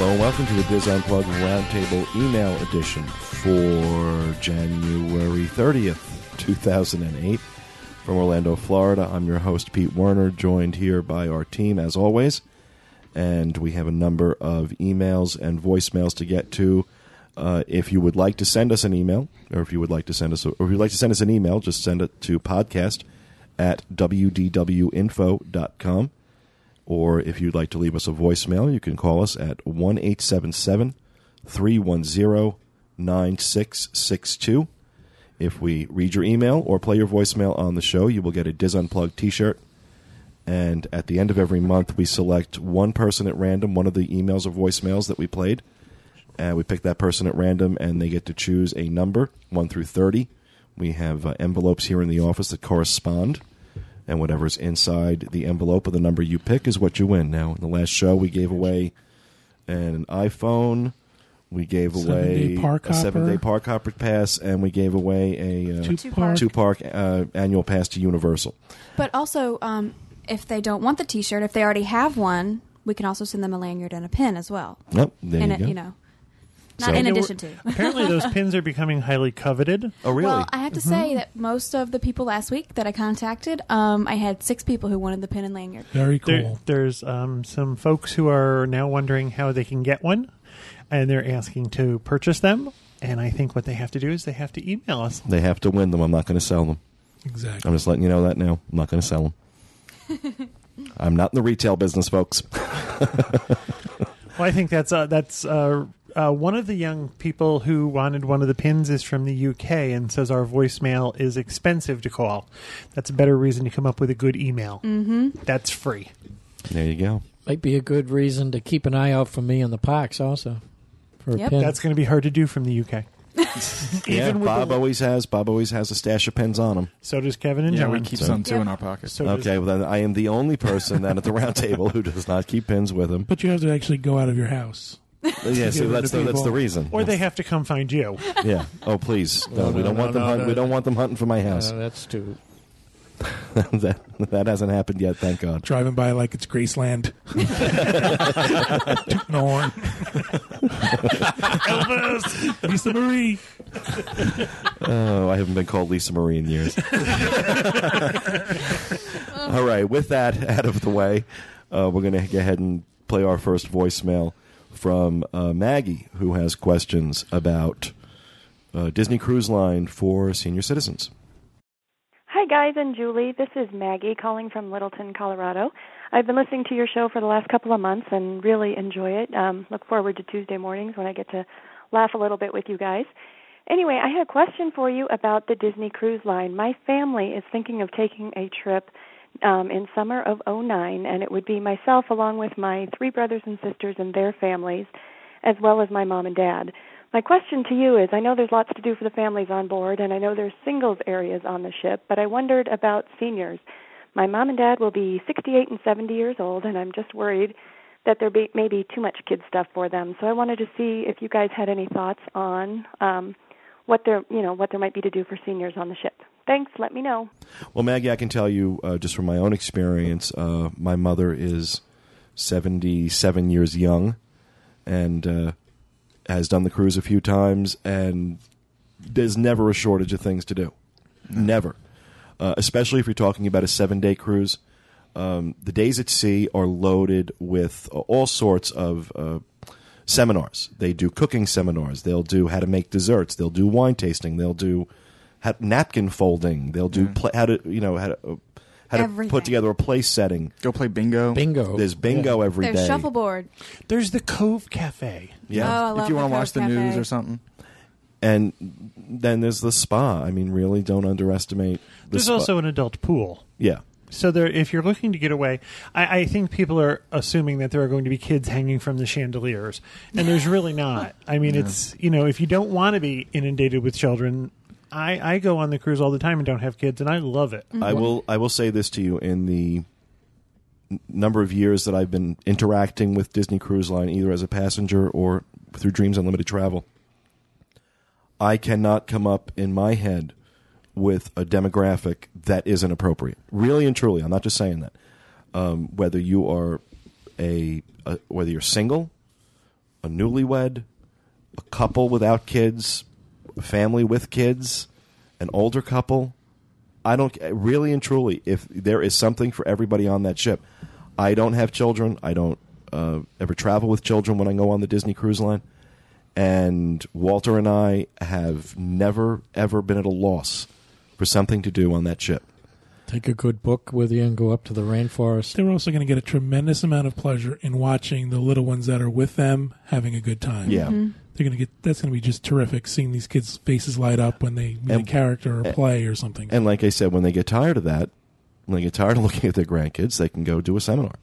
Hello and welcome to the Diz Unplugged Roundtable email edition for January 30th, 2008. From Orlando, Florida, I'm your host, Pete Werner, joined here by our team as always. And we have a number of emails and voicemails to get to. Uh, if you would like to send us an email, or if you would like to send us, a, or if you'd like to send us an email, just send it to podcast at wdwinfo.com. Or if you'd like to leave us a voicemail, you can call us at 1 877 310 9662. If we read your email or play your voicemail on the show, you will get a Diz Unplugged t shirt. And at the end of every month, we select one person at random, one of the emails or voicemails that we played. And we pick that person at random, and they get to choose a number, 1 through 30. We have uh, envelopes here in the office that correspond and whatever's inside the envelope of the number you pick is what you win. Now, in the last show, we gave away an iPhone, we gave away Seven-day a seven day park hopper pass, and we gave away a uh, Two Two park. two park uh, annual pass to Universal. But also, um, if they don't want the T-shirt, if they already have one, we can also send them a lanyard and a pin as well. Nope, there in you it, go. you know, not So- in addition to. Apparently, those pins are becoming highly coveted. oh, really? Well, I have to say that most of the people last week that I contacted, um, I had six people who wanted the pin and lanyard. Very There, cool. there's um, some folks who are now wondering how they can get one, and they're asking to purchase them. And I think what they have to do is they have to email us. they have to win them. I'm not going to sell them. Exactly. I'm just letting you know that now. I'm not going to sell them. I'm not in the retail business, folks. Well, I think that's uh, that's uh, uh, one of the young people who wanted one of the pins is from the UK and says our voicemail is expensive to call. That's a better reason to come up with a good email. Mm-hmm. That's free. There you go. Might be a good reason to keep an eye out for me in the parks also. For a pin. That's going to be hard to do from the UK. Yeah, Even Bob the- always has. Bob always has a stash of pens on him. So does Kevin and Yeah, John. we keep So- some too Yep. in our pockets. So does- Okay, well then I am the only person then at the round table who does not keep pins with him. But you have to actually go out of your house. Yeah, see, that's the, that's the reason. or they have to come find you. yeah. Oh, please, no, No, we no, don't no, want them. no, hunt, no. We don't want them hunting for my house. Uh, that's too. that that hasn't happened yet. Thank God. Driving by like it's Graceland. Tooting the horn. Elvis! Lisa Marie! Oh, I haven't been called Lisa Marie in years. All right, with that out of the way, uh, we're going to go ahead and play our first voicemail from uh, Maggie, who has questions about uh, Disney Cruise Line for senior citizens. Hi, guys, and Julie. This is Maggie calling from Littleton, Colorado. I've been listening to your show for the last couple of months and really enjoy it. Um, look forward to Tuesday mornings when I get to laugh a little bit with you guys. Anyway, I had a question for you about the Disney Cruise Line. My family is thinking of taking a trip um, in summer of '09, and it would be myself along with my three brothers and sisters and their families, as well as my mom and dad. My question to you is I know there's lots to do for the families on board, and I know there's singles areas on the ship, but I wondered about seniors. My mom and dad will be 68 and 70 years old, and I'm just worried that there be, may be too much kid stuff for them. So I wanted to see if you guys had any thoughts on um, what there, you know, what there might be to do for seniors on the ship. Thanks. Let me know. Well, Maggie, I can tell you uh, just from my own experience, uh, my mother is 77 years young and uh, has done the cruise a few times, and there's never a shortage of things to do. Never. Uh, especially if you're talking about a seven day cruise. Um, the days at sea are loaded with uh, all sorts of uh, seminars. They do cooking seminars. They'll do how to make desserts. They'll do wine tasting. They'll do how, napkin folding. They'll do pla how to you know how to uh, how to Everything. put together a place setting. Go play bingo. Bingo. There's bingo every day. There's shuffleboard. There's the Cove Cafe. Yeah. Oh, I love if you want to Cove watch the Cafe. news or something. and then there's the spa. I mean, really, don't underestimate. The There's spa. also an adult pool. yeah. So there, if you're looking to get away, I, I think people are assuming that there are going to be kids hanging from the chandeliers, and there's really not. I mean, it's you know, if you don't want to be inundated with children, I, I go on the cruise all the time and don't have kids, and I love it. I will. I will say this to you: in the number of years that I've been interacting with Disney Cruise Line, either as a passenger or through Dreams Unlimited Travel, I cannot come up in my head with a demographic that isn't appropriate. Really and truly, I'm not just saying that. Um, whether you are a, a whether you're single, a newlywed, a couple without kids, family with kids, an older couple. I don't really and truly if there is something for everybody on that ship. I don't have children. I don't uh, ever travel with children when I go on the Disney Cruise Line. And Walter and I have never ever been at a loss for something to do on that ship. Take a good book with you and go up to the rainforest. They're also going to get a tremendous amount of pleasure in watching the little ones that are with them having a good time. Yeah. Mm-hmm. They're going to get that's going to be just terrific seeing these kids' faces light up when they meet And- a character or play or something. And like I said, when they get tired of that, when they get tired of looking at their grandkids, they can go do a seminar.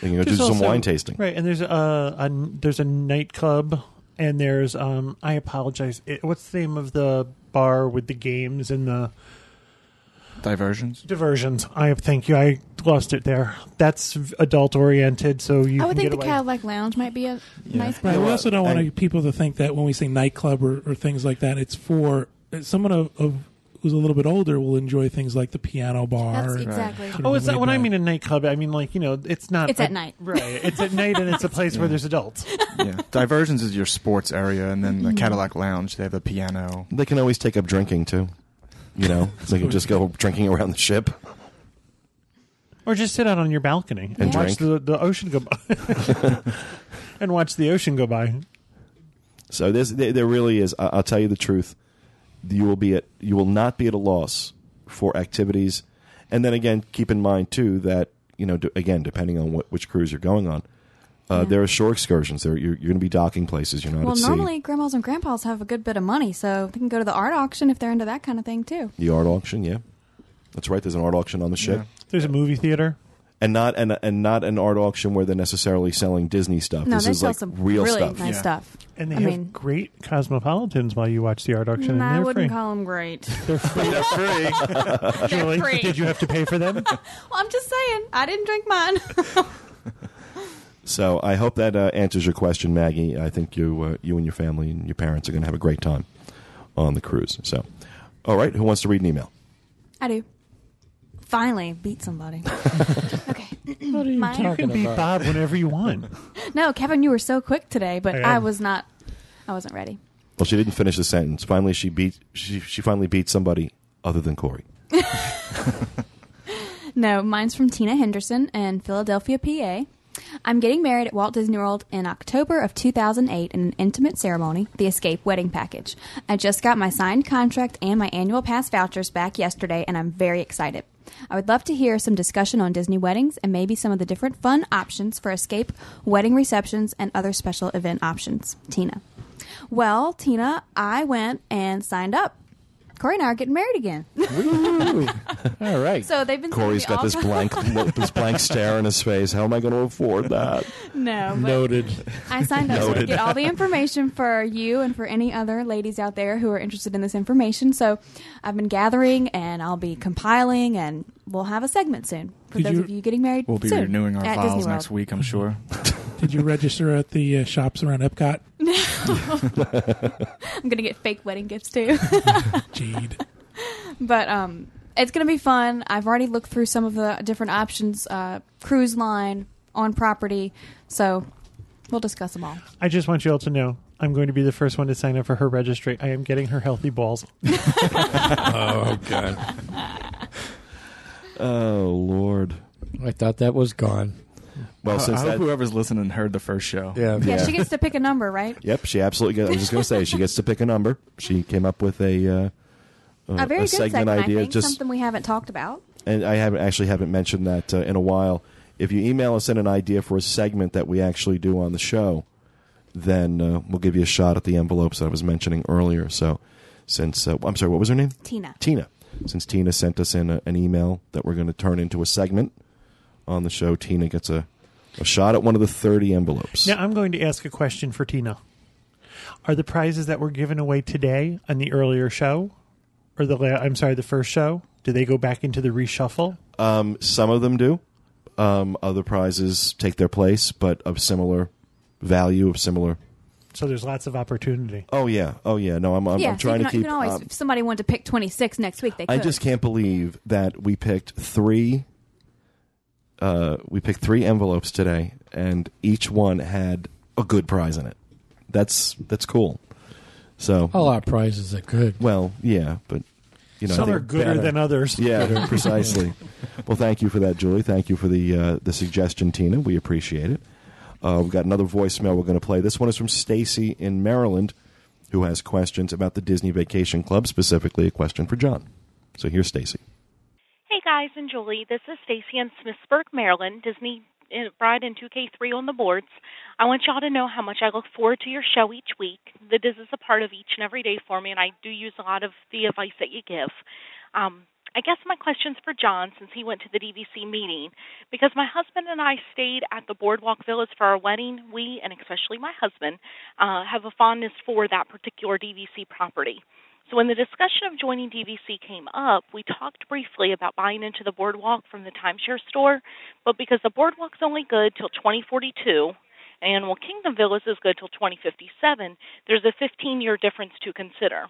They can go do There's some also- wine tasting. Right, and there's a, a there's a nightclub, and there's um. I apologize. It, what's the name of the bar with the games and the Diversions. diversions? I thank you. I lost it there. That's adult oriented, so you I can would think get the away. Cadillac Lounge might be a nice Right. place. We also don't want and- people to think that when we say nightclub or, or things like that, it's for someone of, of who's a little bit older will enjoy things like the piano bar. That's exactly. sort of Oh, it's not laid when I mean a nightclub. I mean like you know, it's not. It's a- at night. right? It's at night, and it's a place where there's adults. yeah. Diversions is your sports area, and then the mm-hmm. Cadillac Lounge, they have the piano. They can always take up drinking too. You know, they can just go drinking around the ship. Or just sit out on your balcony and, And watch the, the ocean go by. and watch the ocean go by. So there's, there, there really is. I- I'll tell you the truth. You will be at you will not be at a loss for activities, and then again, keep in mind too that you know d- again depending on what, which cruise you're going on, uh, Yeah. there are shore excursions. There you're, you're going to be docking places. You're not Well, at sea. normally grandmas and grandpas have a good bit of money, so they can go to the art auction if they're into that kind of thing too. the art auction, yeah, that's right. There's an art auction on the ship. Yeah. There's a movie theater. and not and, and not an art auction where they're necessarily selling Disney stuff. No, this they is sell like some real really stuff. nice Yeah. stuff. And they I have mean- great cosmopolitans while you watch the art auction. I wouldn't free. call them great. They're free. they're free. Julie, free. did you have to pay for them? well, I'm just saying, I didn't drink mine. So I hope that uh, answers your question, Maggie. I think you uh, you and your family and your parents are going to have a great time on the cruise. So, all right, who wants to read an email? I do. Finally, beat somebody. okay. What are you Mine? You talking can beat about? Bob whenever you want. No, Kevin, you were so quick today, but I I was not. I wasn't ready. Well, she didn't finish the sentence. Finally, she beat she she finally beat somebody other than Corey. No, mine's from Tina Henderson in Philadelphia, PA. I'm getting married at Walt Disney World in October of 2008 in an intimate ceremony, the Escape Wedding Package. I just got my signed contract and my annual pass vouchers back yesterday, and I'm very excited. I would love to hear some discussion on Disney weddings and maybe some of the different fun options for Escape wedding receptions and other special event options. Tina. Well, Tina, I went and signed up. Corey and I are getting married again. Woo. All right. So they've been Corey's got all this blank this blank stare on his face. How am I going to afford that? No, but Noted. I signed up to Noted. get all the information for you and for any other ladies out there who are interested in this information. So I've been gathering and I'll be compiling and we'll have a segment soon for Did those you- of you getting married. We'll be soon renewing our at files Disney next week, I'm sure. Did you register at the uh, shops around Epcot? I'm gonna get fake wedding gifts too. Jade. but um, it's gonna be fun. I've already looked through some of the different options: uh, cruise line, on property. So we'll discuss them all. I just want you all to know I'm going to be the first one to sign up for her registry. I am getting her healthy balls. Oh God. Oh Lord. I thought that was gone. Well, I, since I hope that, whoever's listening heard the first show. Yeah. Yeah, Yeah. she gets to pick a number, right? yep, she absolutely. Gets, I was just going to say she gets to pick a number. She came up with a uh, A very good segment, idea. I think. just Something we haven't talked about. and I haven't actually haven't mentioned that uh, in a while. If you email us in an idea for a segment that we actually do on the show, then uh, we'll give you a shot at the envelopes that I was mentioning earlier. So, since uh, I'm sorry, what was her name? Tina. Tina. Since Tina sent us in a, an email that we're going to turn into a segment on the show, Tina gets a, a shot at one of the 30 envelopes. Now I'm going to ask a question for Tina. Are the prizes that were given away today on the earlier show, or the la- I'm sorry, the first show, do they go back into the reshuffle? Um, some of them do. Um, other prizes take their place, but of similar value, of similar. So there's lots of opportunity. Oh yeah, oh yeah. No, I'm, I'm, yeah, I'm so trying you to can, you keep. can always, um, if somebody wanted to pick 26 next week, they could. I just can't believe that we picked three. Uh, we picked three envelopes today, and each one had a good prize in it. that's that's cool. So a lot of prizes are good. well, yeah, but you know, some are gooder better- than others. Yeah, precisely. well, thank you for that, Julie. Thank you for the uh, the suggestion, Tina. We appreciate it. Uh, we've got another voicemail we're going to play. This one is from Stacy in Maryland, who has questions about the Disney Vacation Club, specifically a question for John. So here's Stacy. Hey guys and Julie, this is Stacy in Smithsburg, Maryland, Disney uh, Bride and 2K3 on the boards. I want y'all to know how much I look forward to your show each week. The Diz is a part of each and every day for me, and I do use a lot of the advice that you give. Um, I guess my question's for John since he went to the DVC meeting. Because my husband and I stayed at the Boardwalk Villas for our wedding, we, and especially my husband, uh, have a fondness for that particular DVC property. So when the discussion of joining DVC came up, we talked briefly about buying into the boardwalk from the timeshare store, but because the boardwalk's only good till 2042 and Animal Kingdom Villas is good till 2057, there's a 15-year difference to consider.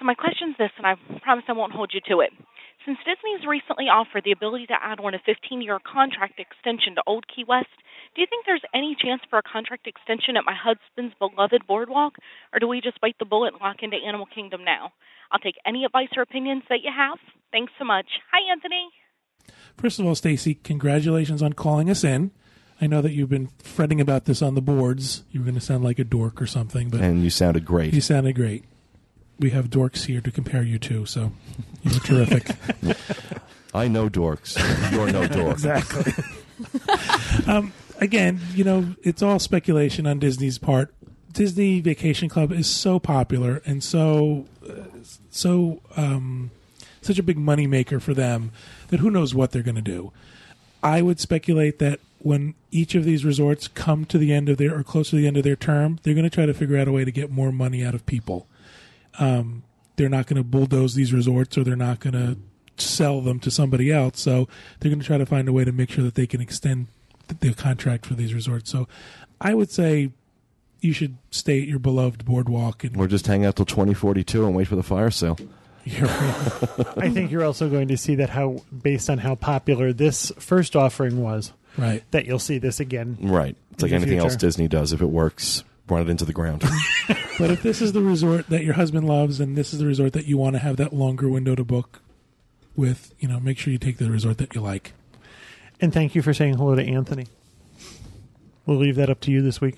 So my question's this, and I promise I won't hold you to it. Since Disney's recently offered the ability to add on a 15-year contract extension to Old Key West, do you think there's any chance for a contract extension at my husband's beloved boardwalk, or do we just bite the bullet and lock into Animal Kingdom now? I'll take any advice or opinions that you have. Thanks so much. Hi, Anthony. First of all, Stacy, congratulations on calling us in. I know that you've been fretting about this on the boards. You were going to sound like a dork or something, but And you sounded great. you sounded great. We have dorks here to compare you to, so you were terrific. I know dorks. You're no dork. exactly. um, again, you know, it's all speculation on Disney's part. Disney Vacation Club is so popular and so uh, so um, such a big moneymaker for them that who knows what they're going to do. I would speculate that when each of these resorts come to the end of their or close to the end of their term, they're going to try to figure out a way to get more money out of people. Um, they're not going to bulldoze these resorts or they're not going to sell them to somebody else. So they're going to try to find a way to make sure that they can extend th- the contract for these resorts. So I would say you should stay at your beloved boardwalk and Or just hang out till 2042 and wait for the fire sale. you're I think you're also going to see that how, based on how popular this first offering was, right. that you'll see this again. Right. It's like the anything else. Disney does. If it works, run it into the ground. But if this is the resort that your husband loves and this is the resort that you want to have that longer window to book with, you know, make sure you take the resort that you like. And thank you for saying hello to Anthony. We'll leave that up to you this week.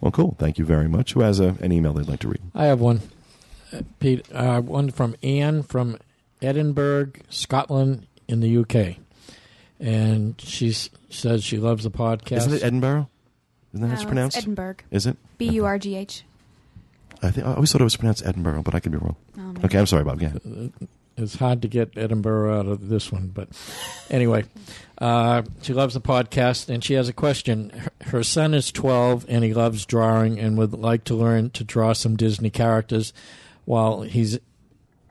well, cool. Thank you very much. Who has a, an email they'd like to read? I have one, uh, Pete. Uh, one from Anne from Edinburgh, Scotland, in the UK, and she s- says she loves the podcast. Isn't it Edinburgh? Isn't that how it's No, pronounced? Edinburgh. Is it? B U R G H. I think I always thought it was pronounced Edinburgh, but I could be wrong. Oh. Okay, I'm sorry, Bob. Yeah. It's hard to get Edinburgh out of this one, but anyway, uh, she loves the podcast and she has a question. Her, her son is 12 and he loves drawing and would like to learn to draw some Disney characters while he's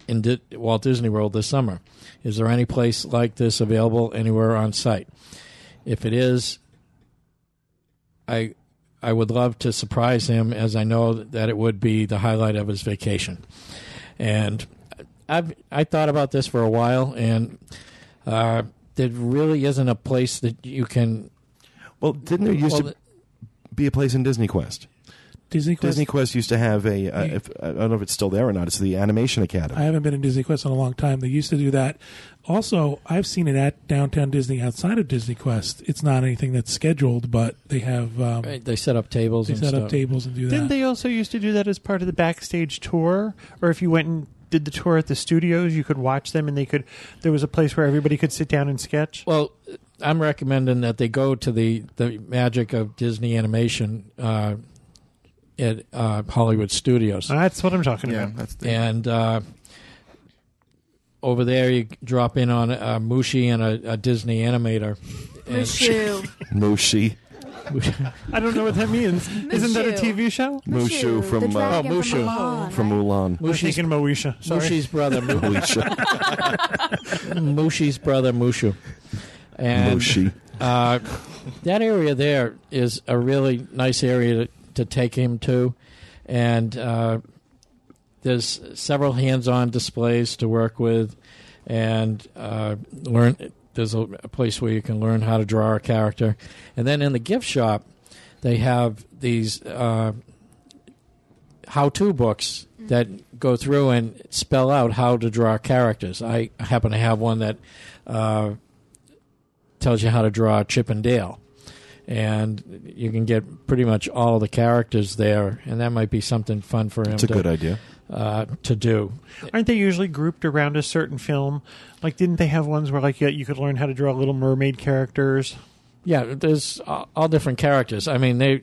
in Di- Walt Disney World this summer. Is there any place like this available anywhere on site? If it is, I I would love to surprise him as I know that it would be the highlight of his vacation. And I've I thought about this for a while, and uh, there really isn't a place that you can. Well, didn't there used well, to be a place in Disney Quest? Disney Quest. Disney Quest used to have a. Uh, if, I don't know if it's still there or not. It's the Animation Academy. I haven't been in Disney Quest in a long time. They used to do that. Also, I've seen it at Downtown Disney outside of Disney Quest. It's not anything that's scheduled, but they have um, they set up tables. they and set stuff. up tables and do that. Didn't they also used to do that as part of the backstage tour? Or if you went and did the tour at the studios, you could watch them and they could. There was a place where everybody could sit down and sketch. Well, I'm recommending that they go to the the magic of Disney animation uh, at uh, Hollywood Studios. That's what I'm talking Yeah, about. that's the, and uh, over there you drop in on a Mushi and a, a Disney animator. And Mushu. Mushi. I don't know what that means. Isn't that a Mushu. TV show? Mushu from, uh, dragon Oh, Mushu. Mulan, From right? Mulan. I'm Mushi's, thinking Moesha. Sorry. Mushi's brother, Mu- Mushi. Mushi's brother, Mushu, and Mushi. uh, that area there is a really nice area to, to take him to, and uh, there's several hands-on displays to work with, and uh, learn. There's a, a place where you can learn how to draw a character, and then in the gift shop, they have these uh, how-to books that go through and spell out how to draw characters. I happen to have one that uh, tells you how to draw Chip and Dale. And you can get pretty much all the characters there, and that might be something fun for him It's a to, good idea. uh, to do. Aren't they usually grouped around a certain film? Like, didn't they have ones where like yeah, you could learn how to draw Little Mermaid characters? Yeah, there's all all different characters. I mean, they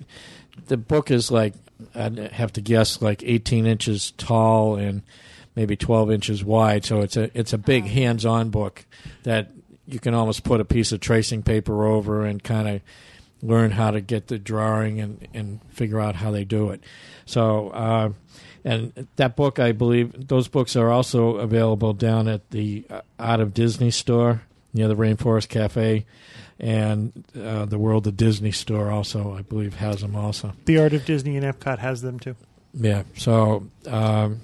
the book is like I'd have to guess like 18 inches tall and maybe 12 inches wide. So it's a it's a big hands-on book that you can almost put a piece of tracing paper over and kind of learn how to get the drawing and and figure out how they do it. So. Uh, and that book, I believe, those books are also available down at the uh, Art of Disney store near the Rainforest Cafe, and uh, the World of Disney store also, I believe, has them also. The Art of Disney and Epcot has them too. Yeah, so um,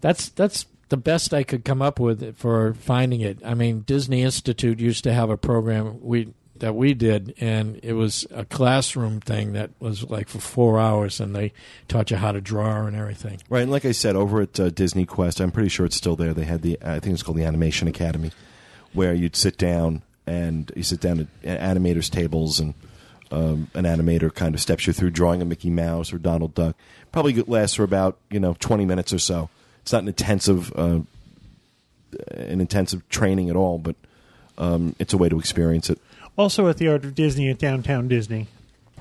that's that's the best I could come up with for finding it. I mean, Disney Institute used to have a program we that we did, and it was a classroom thing that was like for four hours, and they taught you how to draw and everything. Right, and like I said, over at uh, Disney Quest, I'm pretty sure it's still there. They had the, I think it's called the Animation Academy, where you'd sit down and you sit down at animators' tables, and um, an animator kind of steps you through drawing a Mickey Mouse or Donald Duck. Probably lasts for about you know 20 minutes or so. It's not an intensive, uh, an intensive training at all, but um, it's a way to experience it. Also, at the Art of Disney at Downtown Disney,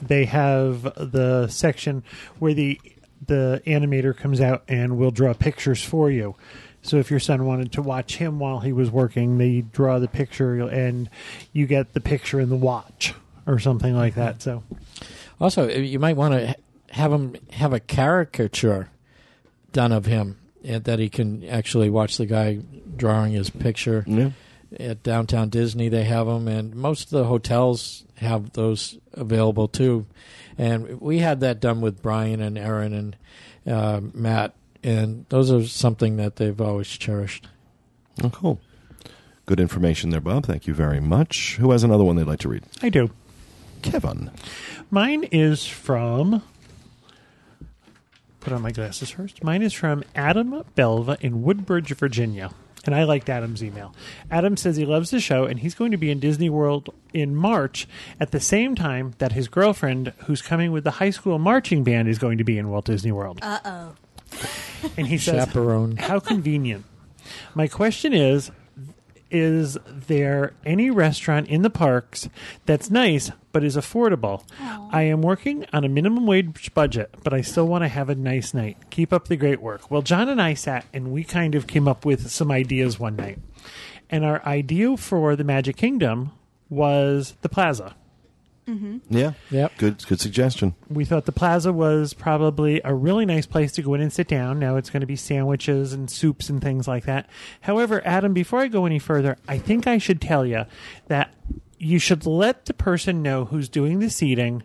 they have the section where the the animator comes out and will draw pictures for you. So if your son wanted to watch him while he was working, they draw the picture and you get the picture in the watch or something like that. So Also, eh, you might want to have him have a caricature done of him eh, that he can actually watch the guy drawing his picture. Yeah. At downtown Disney, they have them, and most of the hotels have those available too. And we had that done with Brian and Aaron and uh, Matt, and those are something that they've always cherished. Oh, cool. Good information there, Bob. Thank you very much. Who has another one they'd like to read? I do. Kevin. Mine is from. Put on my glasses first. Mine is from Adam Belva in Woodbridge, Virginia. And I liked Adam's email. Adam says he loves the show and he's going to be in Disney World in March at the same time that his girlfriend, who's coming with the high school marching band, is going to be in Walt Disney World. Uh oh. And he says, Chaperone. How convenient. My question is Is there any restaurant in the parks that's nice but is affordable? I am working on a minimum wage budget, but I still want to have a nice night. Keep up the great work. Well, John and I sat and we kind of came up with some ideas one night. And our idea for the Magic Kingdom was the plaza. Mm-hmm. Yeah. Yep. Good. Good suggestion. we thought the plaza was probably a really nice place to go in and sit down. Now it's going to be sandwiches and soups and things like that. However, Adam, before I go any further, I think I should tell you that you should let the person know who's doing the seating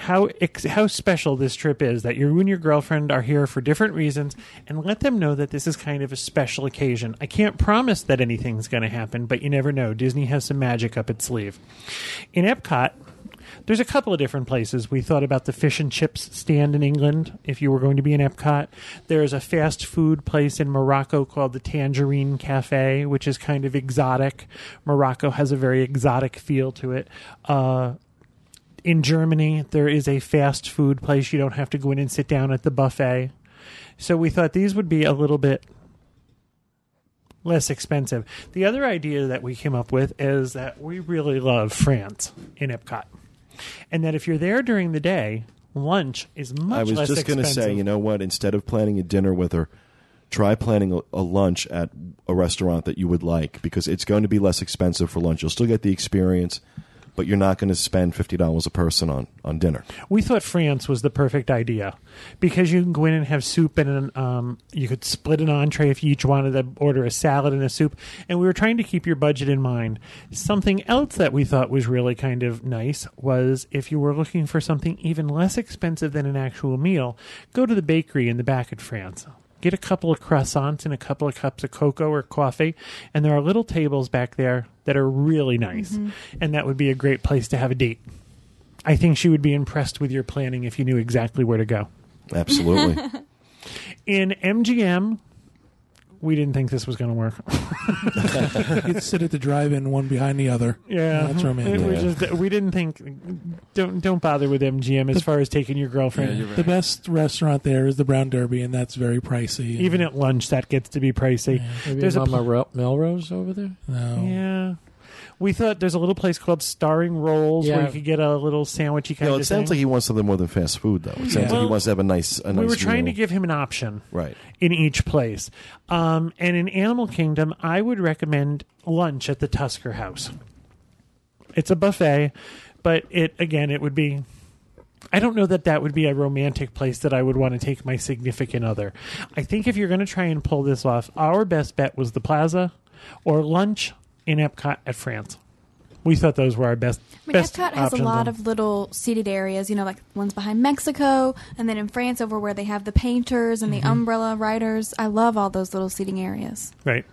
how how special this trip is that you and your girlfriend are here for different reasons and let them know that this is kind of a special occasion. I can't promise that anything's going to happen, but you never know. Disney has some magic up its sleeve. In Epcot, there's a couple of different places. We thought about the fish and chips stand in England if you were going to be in Epcot. There's a fast food place in Morocco called the Tangerine Cafe, which is kind of exotic. Morocco has a very exotic feel to it. Uh, in Germany, there is a fast food place. You don't have to go in and sit down at the buffet. So we thought these would be a little bit less expensive. The other idea that we came up with is that we really love France in Epcot. And that if you're there during the day, lunch is much I was just going to say, you know what? Instead of planning a dinner with her, try planning a, a lunch at a restaurant that you would like because it's going to be less expensive for lunch. You'll still get the experience, but you're not going to spend fifty dollars a person on on dinner. We thought France was the perfect idea because you can go in and have soup and an, um, you could split an entree if you each wanted to order a salad and a soup. And we were trying to keep your budget in mind. Something else that we thought was really kind of nice was if you were looking for something even less expensive than an actual meal, go to the bakery in the back at France. Get a couple of croissants and a couple of cups of cocoa or coffee, and there are little tables back there that are really nice, mm-hmm. and that would be a great place to have a date. I think she would be impressed with your planning if you knew exactly where to go. Absolutely. In MGM, we didn't think this was going to work. You'd sit at the drive-in, one behind the other. Yeah, That's romantic. It was Yeah. just- we didn't think. Don't don't bother with MGM as far as taking your girlfriend. The best restaurant there is the Brown Derby, and that's very pricey. Even at lunch, that gets to be pricey. Yeah. Maybe There's a Mama pl- Melrose over there. no. Yeah. We thought there's a little place called Starring Rolls where Yeah. you could get a little sandwichy kind of thing. no, of it sounds like he wants something more than fast food, though. It sounds Yeah. like he Well, wants to have a nice, a nice. we were trying to meal. give him an option right. in each place. Um, and in Animal Kingdom, I would recommend lunch at the Tusker House. It's a buffet, but it again, it would be. I don't know that that would be a romantic place that I would want to take my significant other. I think if you're going to try and pull this off, our best bet was the Plaza or lunch in Epcot at France. We thought those were our best. I mean, best Epcot has a lot on- of little seated areas, you know, like ones behind Mexico, and then in France over where they have the painters and the umbrella riders. I love all those little seating areas. Right.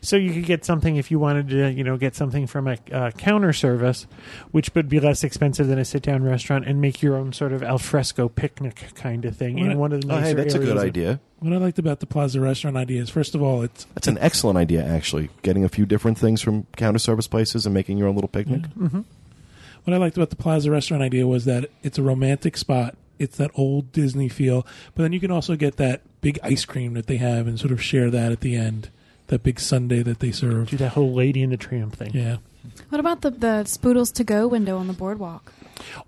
So you could get something if you wanted to, you know, get something from a uh, counter service, which would be less expensive than a sit-down restaurant, and make your own sort of alfresco picnic kind of thing in Right. one of the Oh, nicer hey, that's a good idea. What I liked about the Plaza restaurant idea is, first of all, it's That's an excellent idea, actually. Getting a few different things from counter service places and making your own little picnic. Mm-hmm. what I liked about the Plaza restaurant idea was that it's a romantic spot. It's that old Disney feel, but then you can also get that big ice cream that they have and sort of share that at the end. That big sundae that they serve. Do that whole Lady in the Tramp thing. Yeah. What about the the Spoodles to go window on the boardwalk?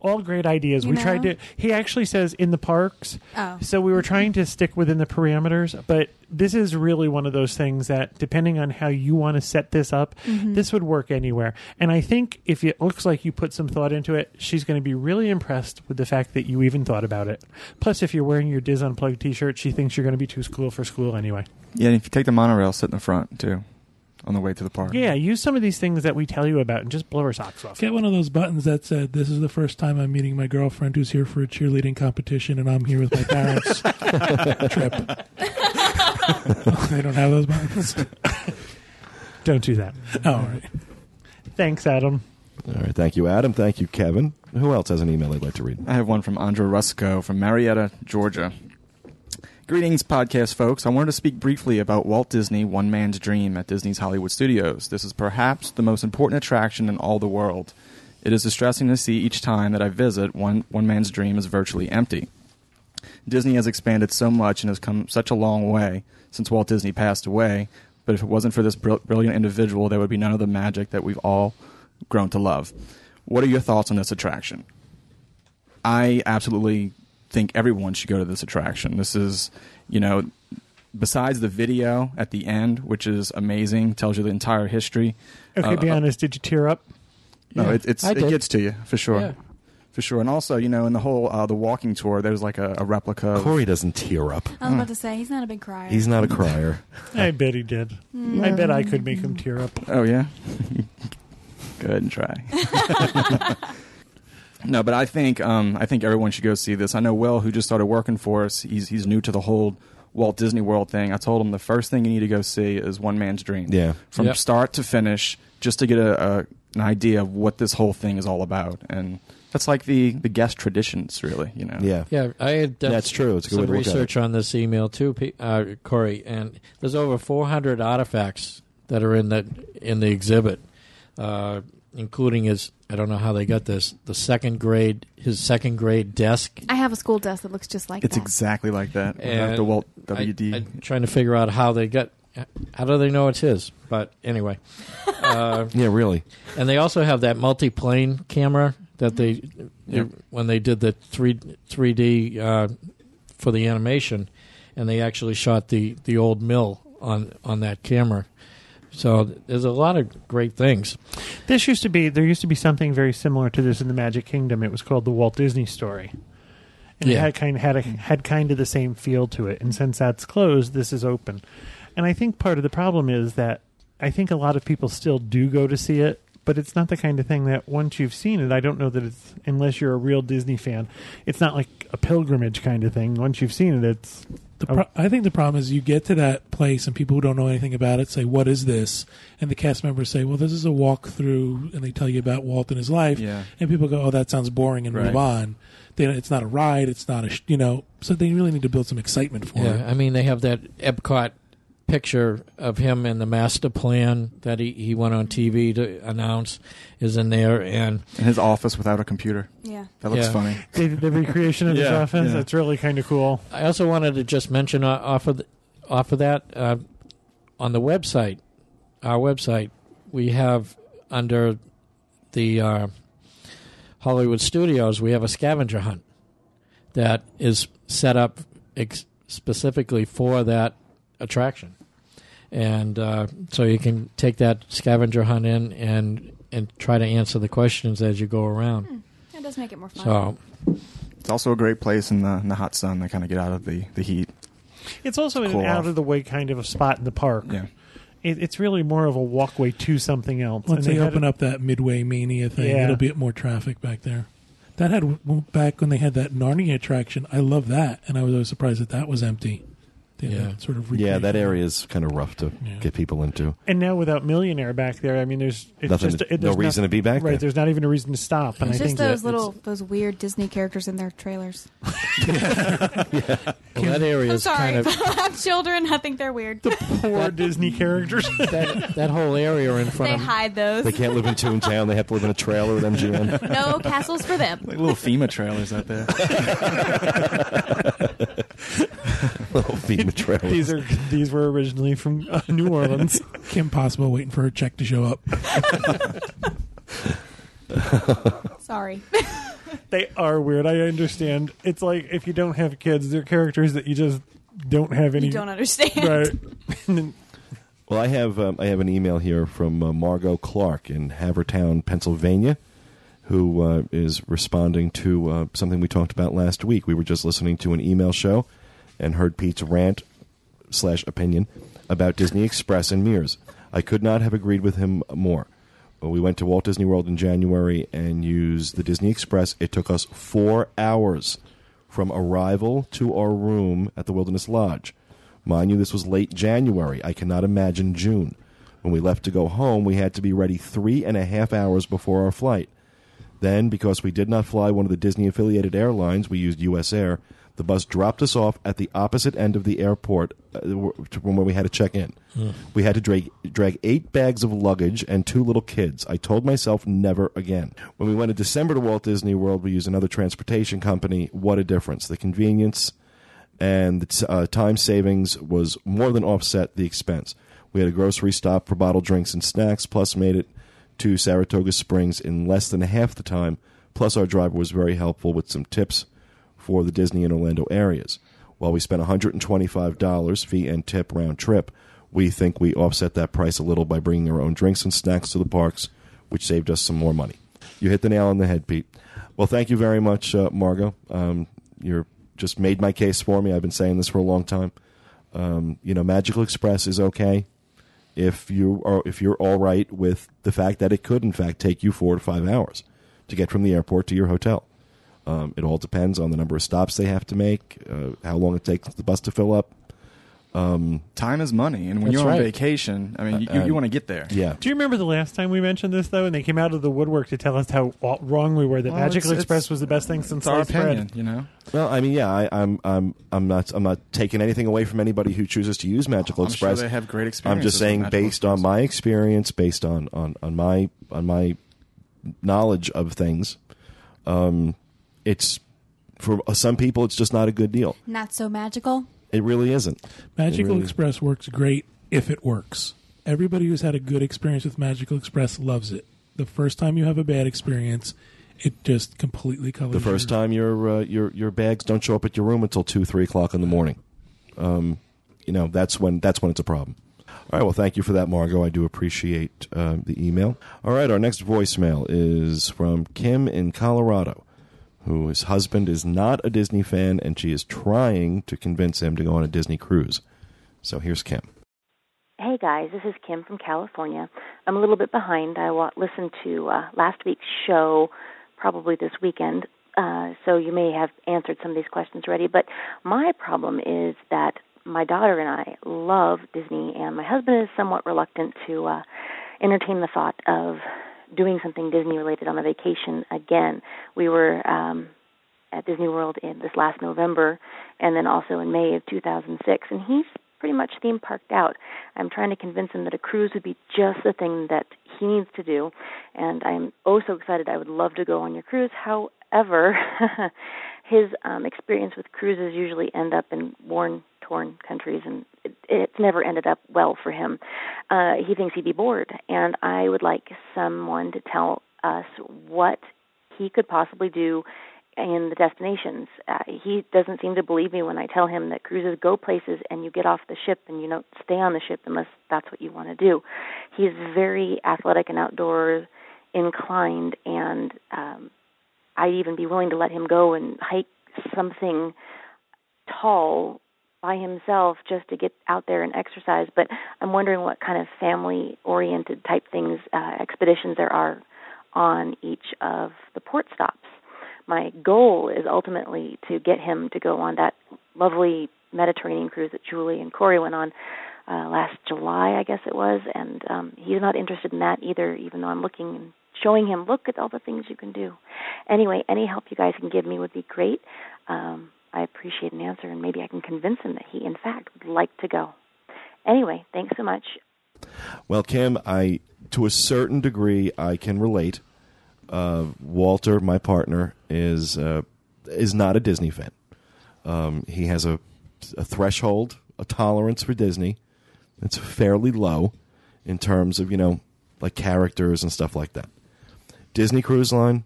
All great ideas. You we know? tried to. He actually says in the parks. Oh, So we were trying to stick within the parameters, but this is really one of those things that, depending on how you want to set this up, Mm-hmm. this would work anywhere. And I think if it looks like you put some thought into it, she's going to be really impressed with the fact that you even thought about it. Plus, if you're wearing your Diz Unplugged T-shirt, she thinks you're going to be too cool for school anyway. Yeah, and if you take the monorail, sit in the front too, on the way to the park. Yeah, use some of these things that we tell you about and just blow her socks off. Get one of those buttons that said, "This is the first time I'm meeting my girlfriend who's here for a cheerleading competition, and I'm here with my parents." Trip. they don't have those buttons. Don't do that. Oh, all right. Thanks, Adam. All right. Thank you, Adam. Thank you, Kevin. Who else has an email they'd like to read? I have one from Andra Rusco from Marietta, Georgia. Greetings, podcast folks. I wanted to speak briefly about Walt Disney One Man's Dream at Disney's Hollywood Studios. This is perhaps the most important attraction in all the world. It is distressing to see each time that I visit, one, one man's dream is virtually empty. Disney has expanded so much and has come such a long way since Walt Disney passed away, but if it wasn't for this brill- brilliant individual, there would be none of the magic that we've all grown to love. What are your thoughts on this attraction? I absolutely think everyone should go to this attraction. This is, you know, besides the video at the end, which is amazing, tells you the entire history. Okay, Uh, be uh, honest. Did you tear up? No, Yeah, it, it's it gets to you for sure, Yeah. for sure. And also, you know, in the whole uh, the walking tour, there's like a, a replica. Of, Corey doesn't tear up. I was about to say he's not a big crier. He's not a crier. I bet he did. I bet I could make him tear up. Oh yeah, go ahead and try. no, but I think um, I think everyone should go see this. I know Will, who just started working for us. He's he's new to the whole Walt Disney World thing. I told him the first thing you need to go see is One Man's Dream. Yeah. from Yep. start to finish, just to get a, a an idea of what this whole thing is all about. And that's like the the guest traditions, really. You know. Yeah. Yeah, I had done That's true. It's a good some way to look at research on this email too, Pe- uh, Corey, and there's over 400 artifacts that are in the in the exhibit, uh, including his. I don't know how they got this. The second grade, his second grade desk. I have a school desk that looks just like that. It's that. exactly like that. without And the Walt WD. I'm trying to figure out how they got. How do they know it's his? But anyway, uh, Yeah, really. and they also have that multi-plane camera that they, Yep. when they did the three three D uh, for the animation, and they actually shot the the old mill on on that camera. So there's a lot of great things. This used to be there used to be something very similar to this in the Magic Kingdom. It was called the Walt Disney Story, and it had kind of had a, had kind of the same feel to it. And since that's closed, this is open. And I think part of the problem is that I think a lot of people still do go to see it, but it's not the kind of thing that once you've seen it, I don't know that it's unless you're a real Disney fan, it's not like a pilgrimage kind of thing. Once you've seen it, it's Oh. pro- I think the problem is you get to that place and people who don't know anything about it say, "What is this?" And the cast members say, "Well, this is a walkthrough," and they tell you about Walt and his life. Yeah. And people go, "Oh, that sounds boring," and move on. They, it's not a ride. It's not a sh- you know. So they really need to build some excitement for it. Yeah, it. I mean they have that Epcot picture of him and the master plan that he, he went on TV to announce is in there, and In his office without a computer. Yeah. That looks Yeah. funny. The, the recreation of his office. yeah. That's really kind of cool. I also wanted to just mention uh, off of the, off of that uh, on the website, our website, we have under the uh, Hollywood Studios, we have a scavenger hunt that is set up ex- specifically for that attraction, and uh, so you can take that scavenger hunt in and and try to answer the questions as you go around. That does make it more fun. So It's also a great place in the in the hot sun to kind of get out of the, the heat. It's also in Cool an out of the way kind of a spot in the park. Yeah. It, it's really more of a walkway to something else. Once And they had open it- up that Midway Mania thing, Yeah. it'll be more traffic back there. That had back when they had that Narnia attraction. I love that, and I was always surprised that that was empty. They Yeah. that sort of Yeah, that area is kind of rough to Yeah. get people into. And now without Millionaire back there, I mean, there's it's Nothing just to- it, no there's reason to be back there. right. there. There's not even a reason to stop. And It's I just think those that little those weird Disney characters in their trailers. well, that area I'm is sorry, kind of I have children. I think they're weird. The poor Disney characters. that, that whole area in front they of hide those. They can't live in Toontown. They have to live in a trailer with MGM. no castles for them. Like little FEMA trailers out there. Little FEMA trailers. these are these were originally from uh, New Orleans. Kim Possible waiting for her check to show up. Sorry. they are weird. I understand. It's like if you don't have kids, they're characters that you just don't have any. you don't understand. Right. Well, I have um, I have an email here from uh, Margot Clark in Havertown, Pennsylvania, who uh, is responding to uh, something we talked about last week. We were just listening to an email show and heard Pete's rant slash opinion about Disney Express and Mears. I could not have agreed with him more. We went to Walt Disney World in January and used the Disney Express. It took us four hours from arrival to our room at the Wilderness Lodge. Mind you, this was late January. I cannot imagine June. When we left to go home, we had to be ready three and a half hours before our flight. Then, because we did not fly one of the Disney affiliated airlines, we used US Air. The bus dropped us off at the opposite end of the airport uh, from where we had to check in. We had to drag, drag eight bags of luggage and two little kids. I told myself never again. When we went in December to Walt Disney World, we used another transportation company. What a difference. The convenience and the t- uh, time savings was more than offset the expense. We had a grocery stop for bottled drinks and snacks, plus made it to Saratoga Springs in less than half the time. Plus, our driver was very helpful with some tips for the Disney and Orlando areas. While we spent $125 fee and tip round trip, we think we offset that price a little by bringing our own drinks and snacks to the parks, which saved us some more money. You hit the nail on the head, Pete. Well, thank you very much, uh. Um, you're just made my case for me. I've been saying this for a long time. Um, you know, Magical Express is okay if you are if you're all right with the fact that it could in fact take you four to five hours to get from the airport to your hotel. Um, it all depends on the number of stops they have to make, uh, how long it takes the bus to fill up. Time is money, and when That's you're on right. vacation, I mean, you, Uh, you want to get there. Yeah, Do you remember the last time we mentioned this though, and they came out of the woodwork to tell us how wa- wrong we were that Well, Magical it's- Express it's- was the best thing since It's our sliced bread. you know. Well, I mean, yeah, I, I'm, I'm, I'm not, I'm not taking anything away from anybody who chooses to use Magical I'm Express. sure they have great I'm experiences. just with saying, Magical based on Express. my experience, based on, on, on my, on my knowledge of things, um, it's for some people, it's just not a good deal. Not so magical. It really isn't. Magical really- Express works great if it works. Everybody who's had a good experience with Magical Express loves it. The first time you have a bad experience, it just completely colors The first your- time your uh, your your bags don't show up at your room until two three o'clock in the morning, um, you know that's when that's when it's a problem. All right, well, thank you for that, Margot. I do appreciate uh, the email. All right, our next voicemail is from Kim in Colorado, whose husband is not a Disney fan, and she is trying to convince him to go on a Disney cruise. So here's Kim. Hey guys, this is Kim from California. I'm a little bit behind. I listened to uh, last week's show probably this weekend, Uh, so you may have answered some of these questions already. But my problem is that my daughter and I love Disney, and my husband is somewhat reluctant to uh, entertain the thought of doing something Disney related on a vacation again. We were um, at Disney World in this last November, and then also in May of 2006, and he's pretty much theme parked out. I'm trying to convince him that a cruise would be just the thing that he needs to do, and I'm oh so excited. I would love to go on your cruise. However, his um, experience with cruises usually end up in worn, torn countries, and it, it's never ended up well for him. Uh, he thinks he'd be bored, and I would like someone to tell us what he could possibly do in the destinations. Uh, he doesn't seem to believe me when I tell him that cruises go places and you get off the ship and you don't stay on the ship unless that's what you want to do. He's very athletic and outdoor inclined, and um, I'd even be willing to let him go and hike something tall by himself just to get out there and exercise. But I'm wondering what kind of family oriented type things, uh, expeditions there are on each of the port stops my goal is ultimately to get him to go on that lovely Mediterranean cruise that Julie and Corey went on uh, last July, I guess it was, and um, he's not interested in that either. Even though I'm looking showing him, look at all the things you can do. Anyway, any help you guys can give me would be great. Um, I appreciate an answer, and maybe I can convince him that he, in fact, would like to go. Anyway, thanks so much. Well, Kim, I to a certain degree I can relate uh, Walter, my partner, is uh, is not a Disney fan. Um, he has a, a threshold, a tolerance for Disney. It's fairly low in terms of you know like characters and stuff like that. Disney Cruise Line,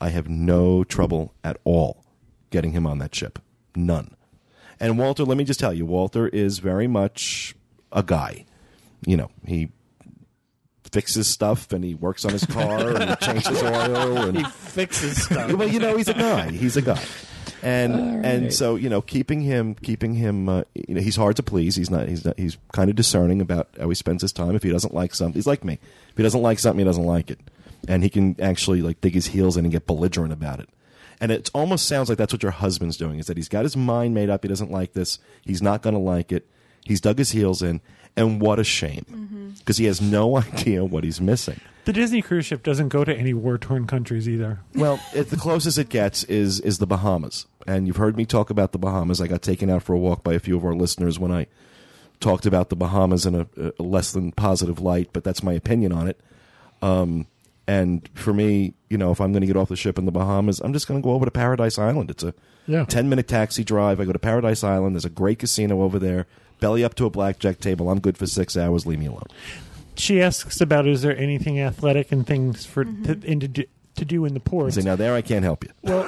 I have no trouble at all getting him on that ship. None. And Walter, let me just tell you, Walter is very much a guy. You know, he fixes stuff and he works on his car and he changes oil and he fixes stuff. well, you know, he's a guy. He's a guy. And right. and so you know, keeping him keeping him, uh, you know, he's hard to please. He's not. He's not. He's kind of discerning about how he spends his time. If he doesn't like something, he's like me. If he doesn't like something, he doesn't like it, and he can actually like dig his heels in and get belligerent about it. And it almost sounds like that's what your husband's doing. Is that he's got his mind made up. He doesn't like this. He's not going to like it. He's dug his heels in, and what a shame because he has no idea what he's missing. The Disney cruise ship doesn't go to any war torn countries either. Well, it, the closest it gets is is the Bahamas, and you've heard me talk about the Bahamas. I got taken out for a walk by a few of our listeners when I talked about the Bahamas in a, a less than positive light, but that's my opinion on it. Um, and for me, you know, if I'm going to get off the ship in the Bahamas, I'm just going to go over to Paradise Island. It's a Yeah. 10 minute taxi drive. I go to Paradise Island. There's a great casino over there. Belly up to a blackjack table. I'm good for six hours. Leave me alone. She asks about is there anything athletic and things for to, and to, do, to do in the I ports. say, now there I can't help you. Well,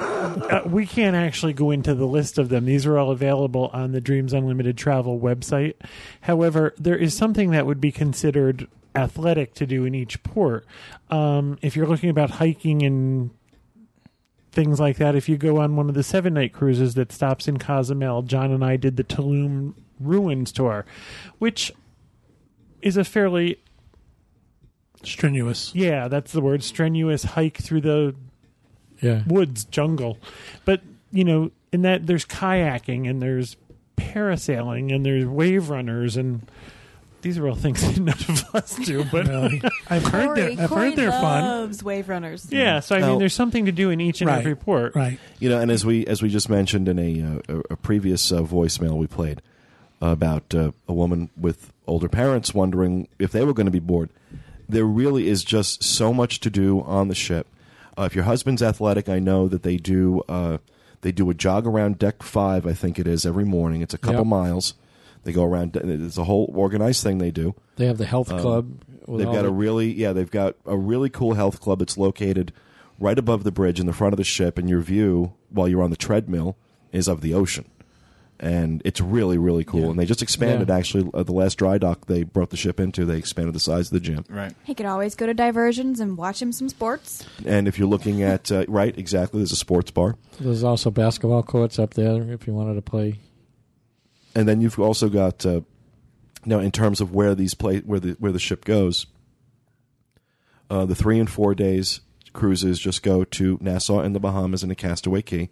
uh, we can't actually go into the list of them. These are all available on the Dreams Unlimited Travel website. However, there is something that would be considered athletic to do in each port. Um, if you're looking about hiking and things like that, if you go on one of the seven night cruises that stops in Cozumel, John and I did the Tulum Ruins tour, which is a fairly Strenuous. yeah, that's the word strenuous hike through the Yeah. woods jungle but you know in that there's kayaking and there's parasailing and there's wave runners and these are all things that none of us do but Really. I've heard Corey, they're, I've Corey heard they're fun. loves wave runners. yeah so i Now- mean there's something to do in each and Right. every port Right. You know, and as we as we just mentioned in a uh, a, a previous uh, voicemail we played about uh, a woman with older parents wondering if they were going to be bored, there really is just so much to do on the ship. Uh, if your husband's athletic, I know that they do uh, they do a jog around deck five, I think it is every morning. It's a couple Yep. miles. They go around. It's a whole organized thing they do. They have the health club. Um, They've all got a really yeah, they've got a really cool health club that's located right above the bridge in the front of the ship, and your view while you're on the treadmill is of the ocean, and it's really really cool. Yeah. And they just expanded Yeah. actually uh, the last dry dock they brought the ship into. They expanded the size of the gym, Right. He could always go to diversions and watch him some sports. and if you're looking at uh, right exactly, there's a sports bar, There's also basketball courts up there if you wanted to play. And then you've also got uh, now in terms of where these play where the where the ship goes. Uh, the three and four days cruises just go to Nassau and the Bahamas and to Castaway Cay.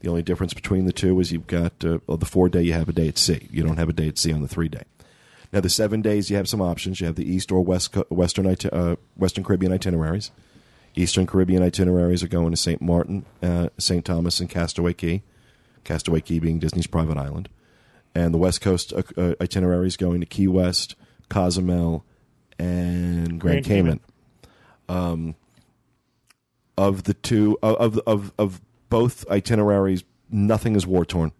The only difference between the two is you've got uh, well, the four day you have a day at sea. You don't have a day at sea on the three day. Now the seven days you have some options. You have the east or west western uh, Western Caribbean itineraries. Eastern Caribbean itineraries are going to St. Martin, uh, St. Thomas, and Castaway Cay. Castaway Cay being Disney's private island, and the West Coast uh, uh, itineraries going to Key West, Cozumel, and Grand, Grand Cayman. Cayman. Um, of the two of of of both itineraries, nothing is war torn.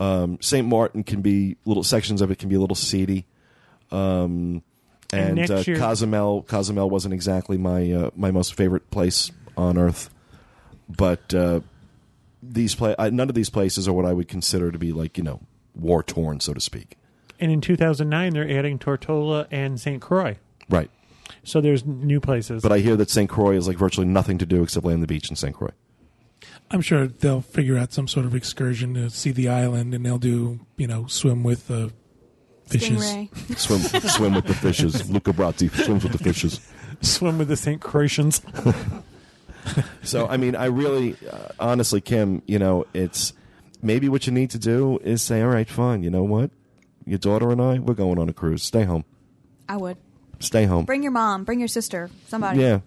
Um, St. Martin can be little sections of it can be a little seedy. Um, And and uh, year- Cozumel, Cozumel wasn't exactly my uh, my most favorite place on earth, but uh, these pla- none of these places are what I would consider to be like you know war torn, so to speak. And in 2009, they're adding Tortola and St. Croix. Right. So there's new places. But I hear that St. Croix is like virtually nothing to do except lay on the beach in St. Croix. I'm sure they'll figure out some sort of excursion to see the island, and they'll do you know swim with the fishes. Stingray. Swim, swim with the fishes. Luca Brasi swims with the fishes. Swim with the St. Croatians. So I mean, I really, uh, honestly, Kim, you know, it's maybe what you need to do is say, all right, fine. You know what? Your daughter and I, we're going on a cruise. Stay home. I would Stay home. bring your mom, bring your sister, somebody, Yeah.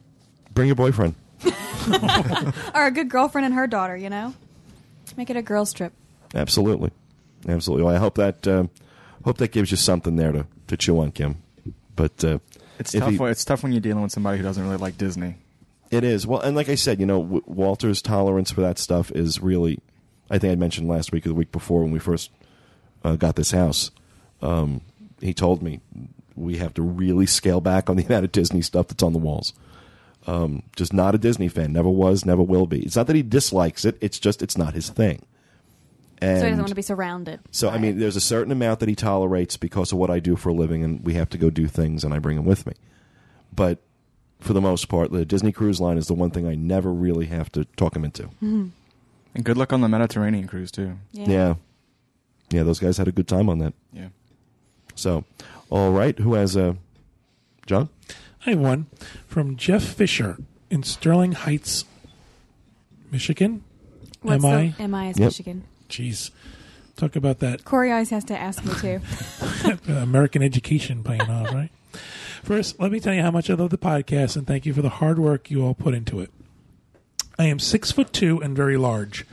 Bring your boyfriend. or a good girlfriend and her daughter. You know, make it a girls' trip. Absolutely, absolutely. Well, I hope that um, hope that gives you something there to, to chew on, Kim. But uh, It's tough. you- when- it's tough when you're dealing with somebody who doesn't really like Disney. It is well, and like I said, you know, w- Walter's tolerance for that stuff is really. I think I mentioned last week or the week before when we first uh, got this house. Um, he told me we have to really scale back on the amount of Disney stuff that's on the walls. Um, just not a Disney fan. Never was. Never will be. It's not that he dislikes it. It's just it's not his thing. And so he doesn't want to be surrounded. so I mean, there's a certain amount that he tolerates because of what I do for a living, and we have to go do things, and I bring him with me. But for the most part, the Disney Cruise Line is the one thing I never really have to talk him into. And good luck on the Mediterranean cruise too. yeah. Yeah, yeah, those guys had a good time on that. Yeah. So, all right, who has uh, John? I have one from Jeff Fisher in Sterling Heights, Michigan. What's Am the MI is Yep. Michigan. Jeez, talk about that Corey always has to ask me too. American education paying off, right? First, let me tell you how much I love the podcast and thank you for the hard work you all put into it. I am six foot two and very large.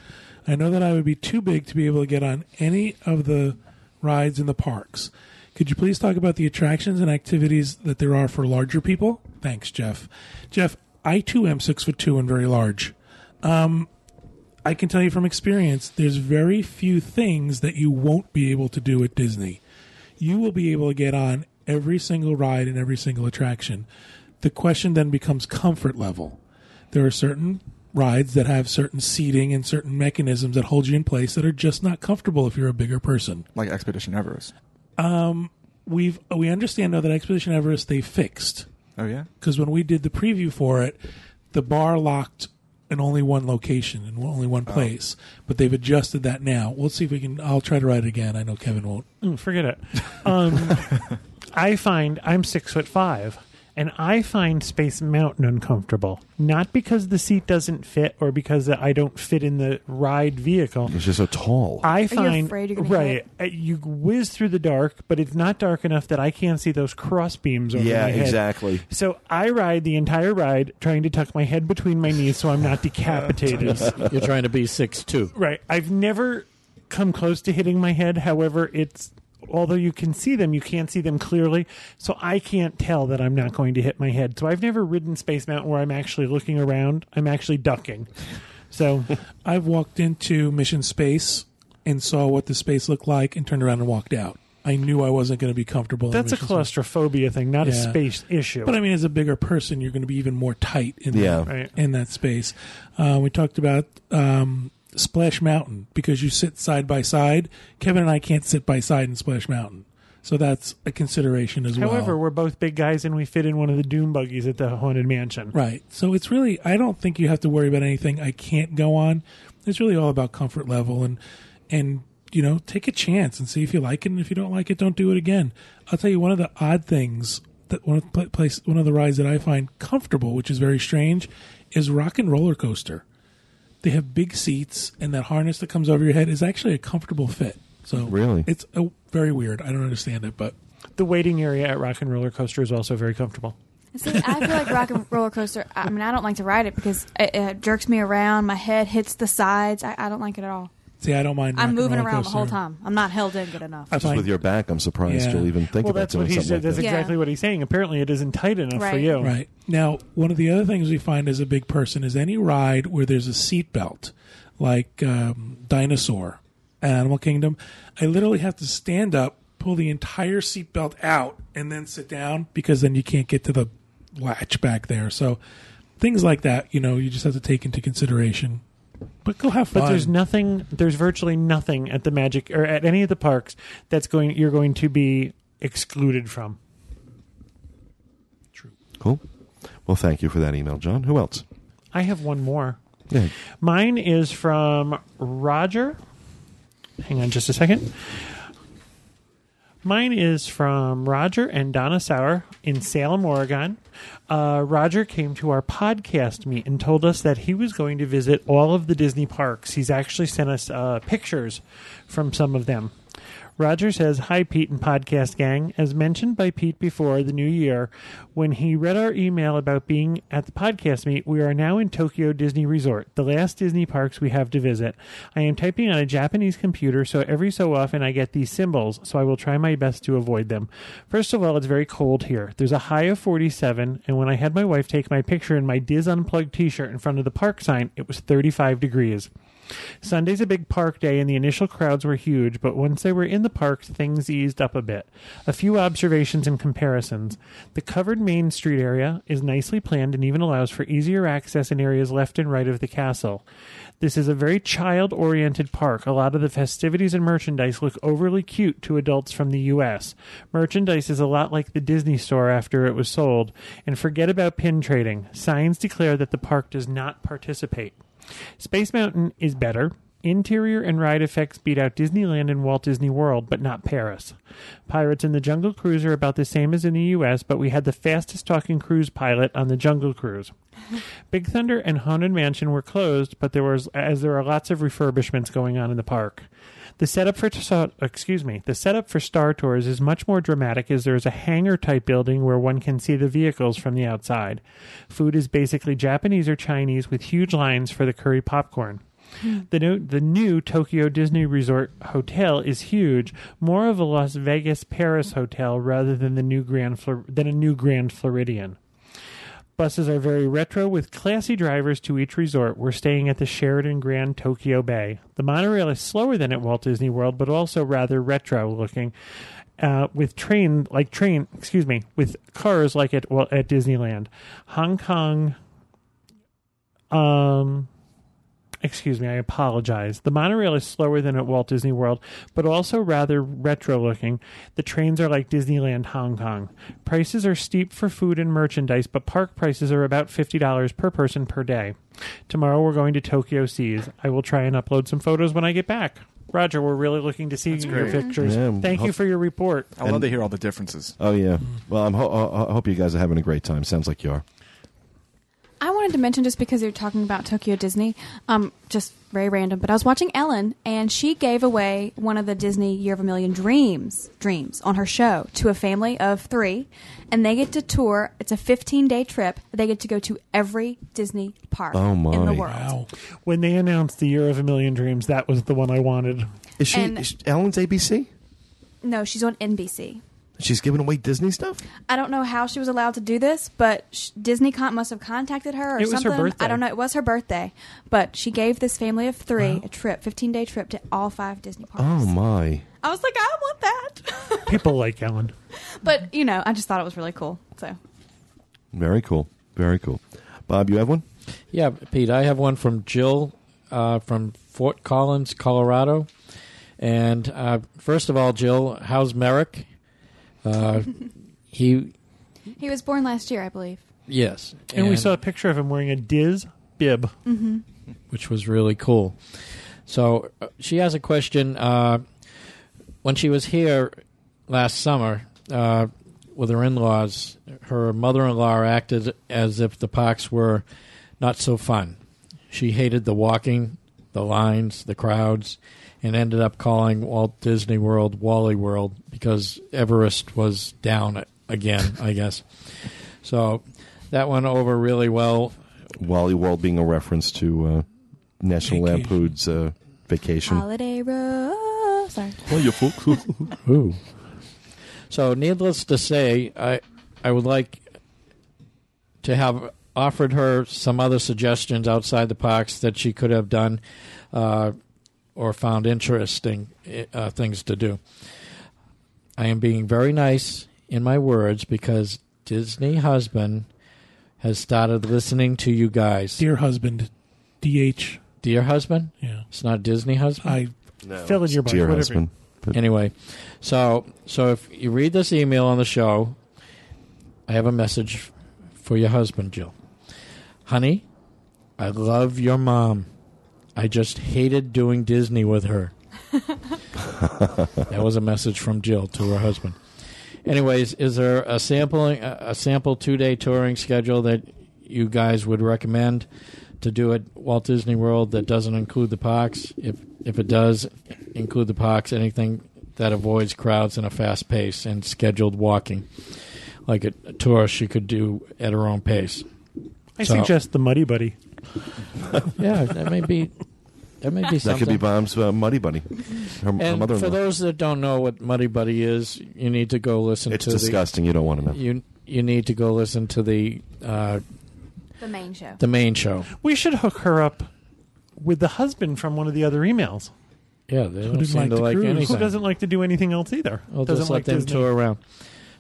I know that I would be too big to be able to get on any of the rides in the parks. Could you please talk about the attractions and activities that there are for larger people? Thanks, Jeff. Jeff, I too am six foot two and very large. Um, I can tell you from experience, there's very few things that you won't be able to do at Disney. You will be able to get on every single ride and every single attraction. The question then becomes comfort level. There are certain rides that have certain seating and certain mechanisms that hold you in place that are just not comfortable if you're a bigger person. Like Expedition Everest. We've we understand though that Expedition Everest they fixed Oh yeah. because when we did the preview for it, the bar locked in only one location in only one place. But they've adjusted that now. We'll see if we can. I'll try to ride it again. I know Kevin won't. Mm, forget it. Um, I find I'm six foot five, and I find Space Mountain uncomfortable. Not because the seat doesn't fit or because I don't fit in the ride vehicle. It's just so tall. I find afraid you're gonna right. uh, You whiz through the dark, but it's not dark enough that I can't see those cross beams over yeah, my head. exactly. So I ride the entire ride trying to tuck my head between my knees so I'm not decapitated. You're trying to be six two. Right. I've never come close to hitting my head. However, it's although you can see them, you can't see them clearly. So I can't tell that I'm not going to hit my head. So I've never ridden Space Mountain where I'm actually looking around. I'm actually ducking. So I've walked into Mission Space and saw what the space looked like and turned around and walked out. I knew I wasn't going to be comfortable. in that's a Mission Space. claustrophobia thing, not a space issue. But I mean, as a bigger person, you're going to be even more tight in Yeah. that, Right. in that space. Uh, we talked about um, Splash Mountain because you sit side by side. Kevin and I can't sit by side in Splash Mountain, so that's a consideration as well. However, we're both big guys and we fit in one of the doom buggies at the haunted mansion. Right. So it's really I don't think you have to worry about anything I can't go on. It's really all about comfort level and and you know, take a chance and see if you like it and if you don't like it, don't do it again. I'll tell you one of the odd things that one of the place one of the rides that I find comfortable, which is very strange, is Rock and Roller Coaster. They have big seats, and that harness that comes over your head is actually a comfortable fit. So Really? it's uh very weird. I don't understand it, but The waiting area at Rock and Roller Coaster is also very comfortable. See, I feel like rock and roller coaster. I mean, I don't like to ride it because it, it jerks me around. My head hits the sides. I, I don't like it at all. See, I don't mind. I'm moving Roller around the whole time. I'm not held in good enough. I Just find with your back, I'm surprised Yeah. you'll even think well, about that's doing what he something said. like that's that. Yeah. exactly what he's saying. Apparently, it isn't tight enough for Right. you. Right. Now, one of the other things we find as a big person is any ride where there's a seat belt, like um, Dinosaur, Animal Kingdom. I literally have to stand up, pull the entire seat belt out, and then sit down because then you can't get to the latch back there. So things like that, you know, you just have to take into consideration. But go have fun. But there's nothing. There's virtually nothing at the Magic or at any of the parks that's going. You're going to be excluded from. True. Cool. Well, thank you for that email, John. Who else? I have one more. Yeah. Mine is from Roger. Hang on just a second. Mine is from Roger and Donna Sauer in Salem, Oregon. Uh, Roger came to our podcast meet and told us that he was going to visit all of the Disney parks. He's actually sent us uh, pictures from some of them. Roger says, Hi, Pete and podcast gang. As mentioned by Pete before the new year, when he read our email about being at the podcast meet, we are now in Tokyo Disney Resort, the last Disney parks we have to visit. I am typing on a Japanese computer, so every so often I get these symbols, so I will try my best to avoid them. First of all, it's very cold here. There's a high of 47, and when I had my wife take my picture in my Diz Unplugged t shirt in front of the park sign, it was 35 degrees. Sunday's a big park day, and the initial crowds were huge, but once they were in the park, things eased up a bit. A few observations and comparisons. The covered Main Street area is nicely planned and even allows for easier access in areas left and right of the castle. This is a very child oriented park. A lot of the festivities and merchandise look overly cute to adults from the U.S. Merchandise is a lot like the Disney store after it was sold. And forget about pin trading. Signs declare that the park does not participate. Space Mountain is better. Interior and ride effects beat out Disneyland and Walt Disney World, but not Paris. Pirates in the Jungle Cruise are about the same as in the US, but we had the fastest talking cruise pilot on the Jungle Cruise. Big Thunder and Haunted Mansion were closed, but there was as there are lots of refurbishments going on in the park. The setup for excuse me, the setup for Star Tours is much more dramatic as there is a hangar type building where one can see the vehicles from the outside. Food is basically Japanese or Chinese with huge lines for the curry popcorn. Hmm. The new, the new Tokyo Disney Resort hotel is huge, more of a Las Vegas Paris hotel rather than the new Grand Flor- than a new Grand Floridian. Buses are very retro with classy drivers to each resort. We're staying at the Sheraton Grand Tokyo Bay. The monorail is slower than at Walt Disney World, but also rather retro looking. Uh, with train like train, excuse me, with cars like at well, at Disneyland, Hong Kong. Um, excuse me, I apologize. The monorail is slower than at Walt Disney World, but also rather retro looking. The trains are like Disneyland Hong Kong. Prices are steep for food and merchandise, but park prices are about $50 per person per day. Tomorrow we're going to Tokyo Seas. I will try and upload some photos when I get back. Roger, we're really looking to see your pictures. Yeah, Thank you for your report. I love to hear all the differences. Oh yeah. Well, I'm ho- I I hope you guys are having a great time. Sounds like you are. I wanted to mention just because you're talking about Tokyo Disney, um, just very random, but I was watching Ellen and she gave away one of the Disney Year of a Million Dreams dreams on her show to a family of three, and they get to tour. It's a 15 day trip. They get to go to every Disney park Oh, my. in the world. Wow. When they announced the Year of a Million Dreams, that was the one I wanted. Is she, And- is Ellen's ABC? No, she's on NBC. She's giving away Disney stuff. I don't know how she was allowed to do this, but sh- Disney con- must have contacted her or It was her something. birthday. I don't know. It was her birthday, but she gave this family of three a trip, 15 day trip to all five Disney parks. Oh my. I was like, I want that. People like Ellen. but you know, I just thought it was really cool. So Very cool. Very cool. Bob, you have one? Yeah, Pete, I have one from Jill uh, from Fort Collins, Colorado. And uh, first of all, Jill, how's Merrick? Uh, he, he was born last year, I believe. yes. And, we saw a picture of him wearing a Diz bib. which was really cool. So uh, she has a question. Uh, when she was here last summer, uh, with her in-laws, her mother-in-law acted as if the parks were not so fun. She hated the walking, the lines, the crowds, and ended up calling Walt Disney World Wally World because Everest was down again, I guess. So that went over really well. Wally World being a reference to uh, National Vacation. Lampoon's uh, Vacation. Holiday Road. Sorry. Oh, you fool. Ooh. So, needless to say, I I would like to have offered her some other suggestions outside the parks that she could have done uh, or found interesting uh, things to do. I am being very nice in my words because Disney husband has started listening to you guys. Dear husband, DH. Dear husband, Yeah. it's not Disney husband. I Fill in your blank, Dear whatever. husband. But Anyway, so so if you read this email on the show, I have a message for your husband, Jill. Honey, I love your mom. I just hated doing Disney with her. that was a message from Jill to her husband. Anyways, is there a sampling a a sample two day touring schedule that you guys would recommend to do at Walt Disney World that doesn't include the parks? If if it does include the parks, anything that avoids crowds and a fast pace and scheduled walking, like a, a tour she could do at her own pace. I So- suggest the Muddy Buddy. Yeah, that may be that may be something. that something. could be Bomb's uh, Muddy Buddy. Her, her and for mother-in-law. those that don't know what Muddy Buddy is, you need to go listen it's to disgusting. You don't want to know. the you you need to go listen to the uh, The main show. the main show. We should hook her up with the husband from one of the other emails. Yeah, they don't seem like to to like cruise? Who anything. Who doesn't like to do anything else either? We'll doesn't just like let them Disney. tour around.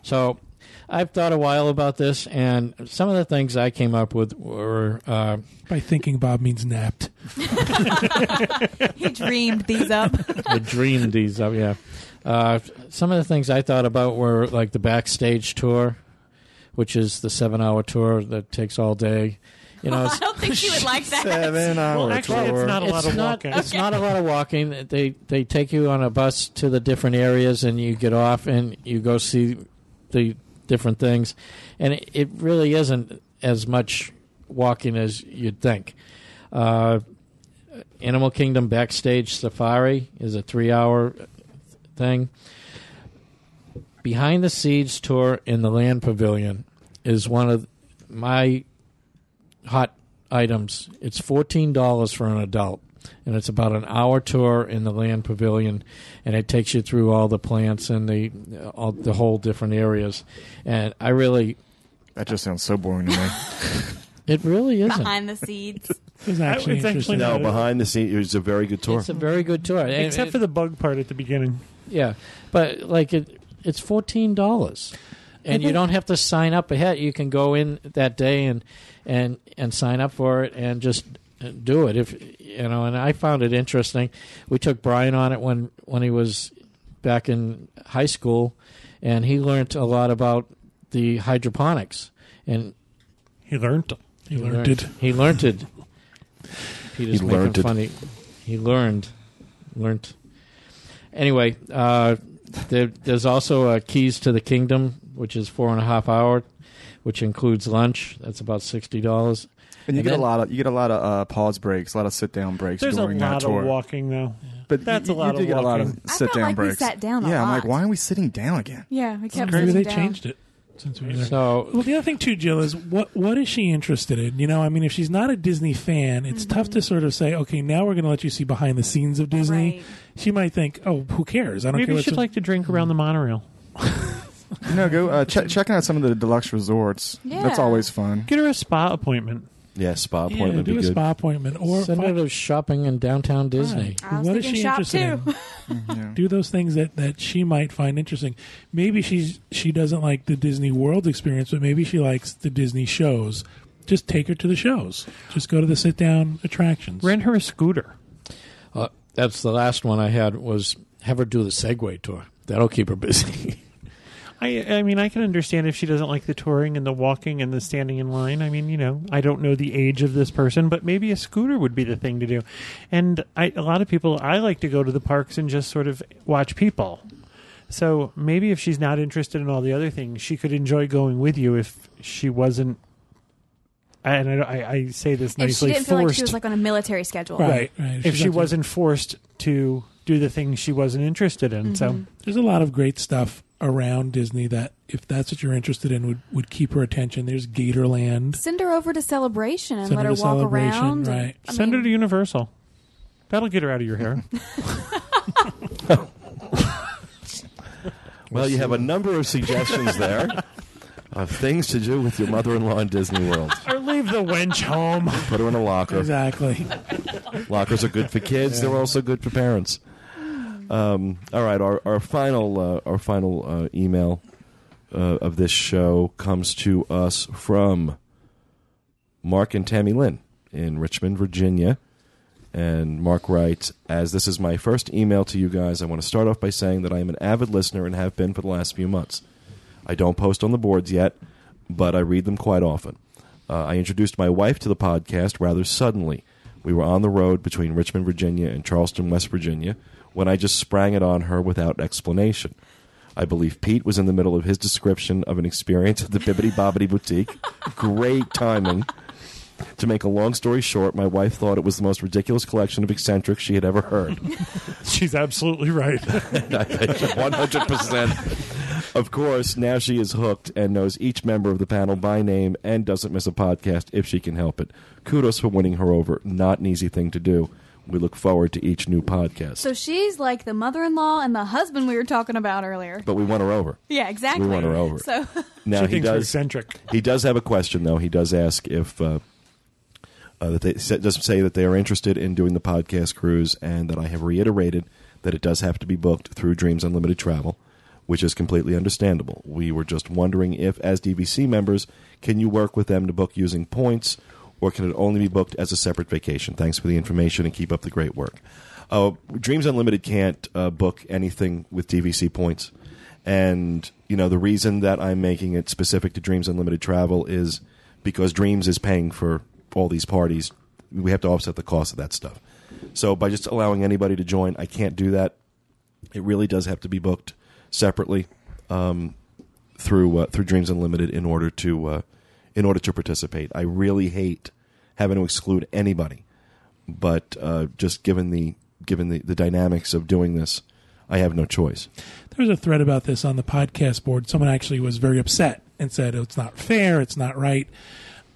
So, I've thought a while about this, and some of the things I came up with were uh, by thinking Bob means napped. he dreamed these up. I dreamed these up. Yeah, uh, some of the things I thought about were like the backstage tour, which is the seven-hour tour that takes all day. You know, I it's, don't think she would like that. Seven hour Well, actually, tour. it's not a lot it's of not, walking. It's not a lot of walking. They they take you on a bus to the different areas, and you get off and you go see the different things, and it, it really isn't as much walking as you'd think. Uh, Animal Kingdom backstage safari is a three-hour thing. Behind the Scenes tour in the Land Pavilion is one of my hot items. It's fourteen dollars for an adult, and it's about an hour tour in the Land Pavilion, and it takes you through all the plants and the all the whole different areas. And I really, That just sounds so boring to me. it really isn't. Behind the scenes. It was actually It's actually no, behind the scenes, it was a very good tour. It's a very good tour, And- Except for the bug part at the beginning. yeah, but like it, it's fourteen dollars. And you don't have to sign up ahead. You can go in that day and and and sign up for it and just do it. If you know, and I found it interesting. We took Brian on it when when he was back in high school, and he learned a lot about the hydroponics. And He learned. He learned it. He learned it. Peter's He making learned it. funny. He learned, learned. Anyway, uh, there, there's also uh, Keys to the Kingdom, which is four and a half hour, which includes lunch. That's about sixty dollars. And you And get then- a lot of you get a lot of uh, pause breaks, a lot of sit down breaks There's a during that lot tour. of walking, though. but That's you, a lot you do of get a lot of walking. I sit down like we breaks. sat down a yeah, I'm like, why are we sitting down again? Yeah, we kept Maybe they down. changed it since we were there. So Well, the other thing too, Jill, is what what is she interested in? You know, I mean, if she's not a Disney fan, it's tough to sort of say, okay, now we're going to let you see behind the scenes of Disney. Right. She might think, oh, who cares? I don't care. Maybe what's she'd in- like to drink around the monorail. You know, go uh, check checking out some of the deluxe resorts. Yeah. That's always fun. Get her a spa appointment. yeah, spa yeah, appointment would do be a good. spa appointment or send her find- to shopping in downtown Disney. I was What is thinking she shop interested too. in? Yeah. do those things that, that she might find interesting. Maybe she's she doesn't like the Disney World experience, but maybe she likes the Disney shows. Just take her to the shows. Just go to the sit down attractions. Rent her a scooter. Uh, that's the last one I had was have her do the Segway tour. That'll keep her busy. I, I mean, I can understand if she doesn't like the touring and the walking and the standing in line. I mean, you know, I don't know the age of this person, but maybe a scooter would be the thing to do. And I, a lot of people, I like to go to the parks and just sort of watch people. So maybe if she's not interested in all the other things, she could enjoy going with you if she wasn't. And I, I, I say this nicely. If she didn't feel like she was like on a military schedule. Right, right. if she's she not- wasn't forced to do the things she wasn't interested in. So mm-hmm. There's a lot of great stuff around Disney that, if that's what you're interested in, would, would keep her attention. There's Gatorland. Send her over to Celebration and Send let her her to walk Celebration, around. and- right. I send mean, her to Universal. That'll get her out of your hair. Well, you have a number of suggestions there of things to do with your mother-in-law in Disney World. or leave the wench home. Put her in a locker. Exactly. Lockers are good for kids. They're also good for parents. Um, all right, our our final uh, our final uh, email uh, of this show comes to us from Mark and Tammy Lynn in Richmond, Virginia. And Mark writes, As this is my first email to you guys, I want to start off by saying that I am an avid listener and have been for the last few months. I don't post on the boards yet, but I read them quite often. Uh, I introduced my wife to the podcast rather suddenly. We were on the road between Richmond, Virginia and Charleston, West Virginia, when I just sprang it on her without explanation. I believe Pete was in the middle of his description of an experience at the Bibbidi Bobbidi Boutique. Great timing. To make a long story short, my wife thought it was the most ridiculous collection of eccentrics she had ever heard. She's absolutely right. One hundred percent. Of course, now she is hooked and knows each member of the panel by name and doesn't miss a podcast if she can help it. Kudos for winning her over. Not an easy thing to do. We look forward to each new podcast. So she's like the mother-in-law and the husband we were talking about earlier. but we won her over. Yeah, exactly. We won her over. So Now she he does. eccentric. He does have a question though. He does ask if uh, uh, that they sa- does say that they are interested in doing the podcast cruise, and that I have reiterated that it does have to be booked through Dreams Unlimited Travel, which is completely understandable. We were just wondering if, as DVC members, can you work with them to book using points, or can it only be booked as a separate vacation? Thanks for the information and keep up the great work. Uh, Dreams Unlimited can't uh, book anything with DVC points. And you know the reason that I'm making it specific to Dreams Unlimited Travel is because Dreams is paying for all these parties. We have to offset the cost of that stuff. So by just allowing anybody to join, I can't do that. It really does have to be booked separately um, through uh, through Dreams Unlimited in order to uh, in order to participate. I really hate having to exclude anybody, but uh, just given the given the, the dynamics of doing this, I have no choice. There was a thread about this on the podcast board. Someone actually was very upset and said it's not fair, it's not right.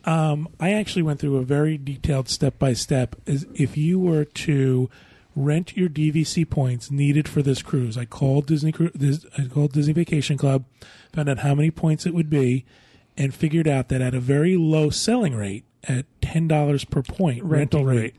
Um, I actually went through a very detailed step by step. If you were to rent your DVC points needed for this cruise, I called Disney. I called Disney Vacation Club, found out how many points it would be, and figured out that at a very low selling rate, at ten dollars per point rental Renting rate,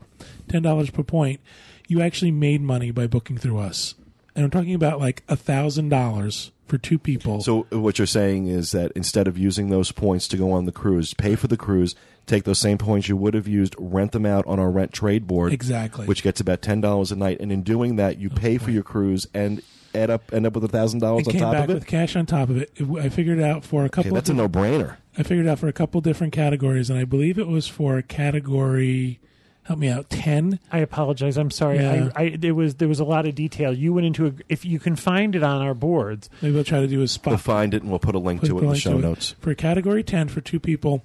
ten dollars per point, you actually made money by booking through us. And I'm talking about like a thousand dollars for two people. So what you're saying is that instead of using those points to go on the cruise, pay for the cruise, take those same points you would have used, rent them out on our rent trade board, Exactly. which gets about ten dollars a night, and in doing that, you pay for your cruise and add up end up with a thousand dollars on came top back of it. with cash on top of it. It- I figured out for a Okay, couple. that's a no brainer. I figured out for a couple different categories, and I believe it was for category. Help me out. Ten. I apologize. I'm sorry. Yeah. I, I there was there was a lot of detail. You went into a, if you can find it on our boards. Maybe we'll try to do a spot. We'll find it and we'll put a link put- to it in the show to it. notes. For category 10 for two people,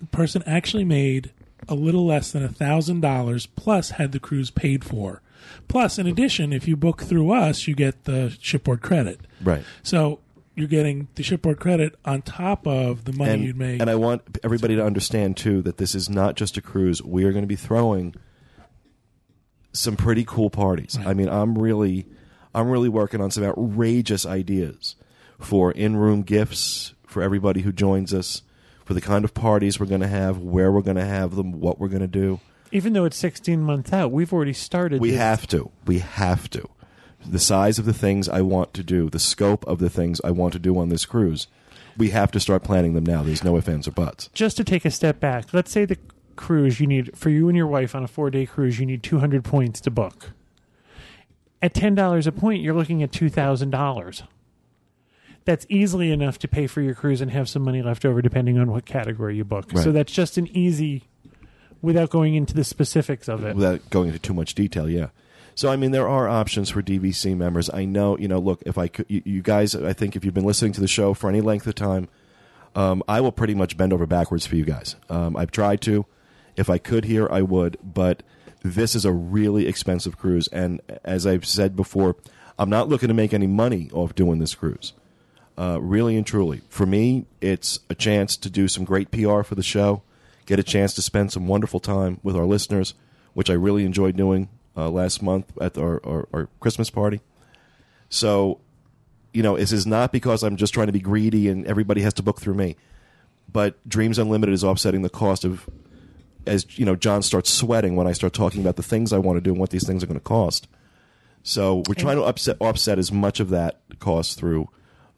the person actually made a little less than a $1,000 plus had the cruise paid for. Plus, in addition, if you book through us, you get the shipboard credit. Right. So you're getting the shipboard credit on top of the money and, you'd make. and I want everybody to understand too that this is not just a cruise. We are going to be throwing some pretty cool parties. I mean, I'm really, I'm really working on some outrageous ideas for in-room gifts for everybody who joins us, for the kind of parties we're going to have, where we're going to have them, what we're going to do. Even though it's 16 months out, we've already started. We this. have to. We have to. The size of the things I want to do, the scope of the things I want to do on this cruise, we have to start planning them now. There's no ifs, ands, or buts. just to take a step back, let's say the cruise you need for you and your wife on a four day cruise, you need 200 points to book. At $10 a point, you're looking at $2,000. That's easily enough to pay for your cruise and have some money left over depending on what category you book. Right. So that's just an easy, without going into the specifics of it. without going into too much detail, yeah. So I mean, there are options for DVC members. I know, you know. Look, if I could, you, you guys, I think if you've been listening to the show for any length of time, um, I will pretty much bend over backwards for you guys. Um, I've tried to. If I could here, I would. But this is a really expensive cruise, and as I've said before, I'm not looking to make any money off doing this cruise. Uh, really and truly, for me, it's a chance to do some great PR for the show, get a chance to spend some wonderful time with our listeners, which I really enjoyed doing uh, last month at our, our, our Christmas party. So, you know, this is not because I'm just trying to be greedy and everybody has to book through me. But Dreams Unlimited is offsetting the cost of, as you know, John starts sweating when I start talking about the things I want to do and what these things are going to cost. So we're trying to upset, offset as much of that cost through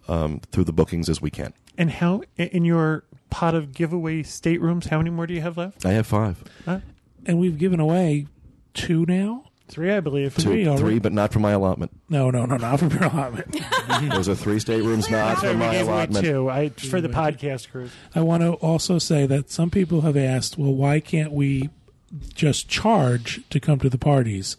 um, through the bookings as we can. And how in your pot of giveaway staterooms? How many more do you have left? I have five, And we've given away two now. Three, I believe. two, Three already? three, but not for my allotment. No, no, no, not from your allotment. Those are three staterooms, not Sorry, for my allotment. two. I for the podcast cruise. I want to also say that some people have asked, well, why can't we just charge to come to the parties?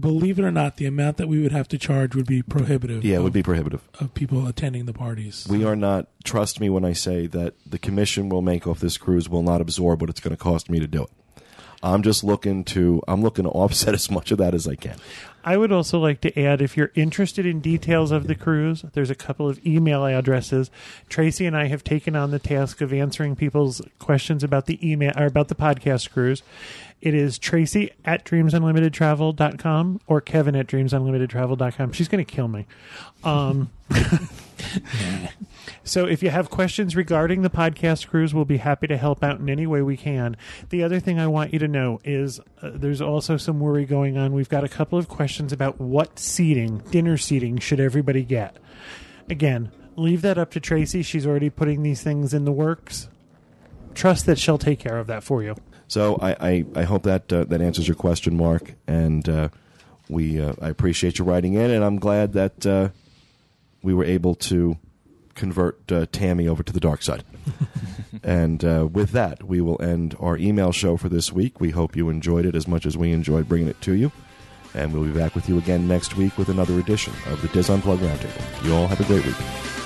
Believe it or not, the amount that we would have to charge would be prohibitive. Yeah, it of, would be prohibitive. of people attending the parties. We are not. Trust me when I say that the commission will make off this cruise will not absorb what it's going to cost me to do it. I'm just looking to. I'm looking to offset as much of that as I can. I would also like to add if you're interested in details of the cruise, there's a couple of email addresses. Tracy and I have taken on the task of answering people's questions about the email or about the podcast cruise. It is Tracy at dreamsunlimitedtravel.com or Kevin at dreamsunlimitedtravel.com. She's going to kill me. Um, so if you have questions regarding the podcast cruise, we'll be happy to help out in any way we can. The other thing I want you to know is uh, there's also some worry going on. We've got a couple of questions about what seating, dinner seating, should everybody get. Again, leave that up to Tracy. She's already putting these things in the works. Trust that she'll take care of that for you. So I, I, I hope that uh, that answers your question, Mark. And uh, we uh, I appreciate you writing in, and I'm glad that uh, we were able to convert uh, Tammy over to the dark side. and uh, with that, we will end our email show for this week. We hope you enjoyed it as much as we enjoyed bringing it to you. And we'll be back with you again next week with another edition of the Diz Unplugged Roundtable. You all have a great week.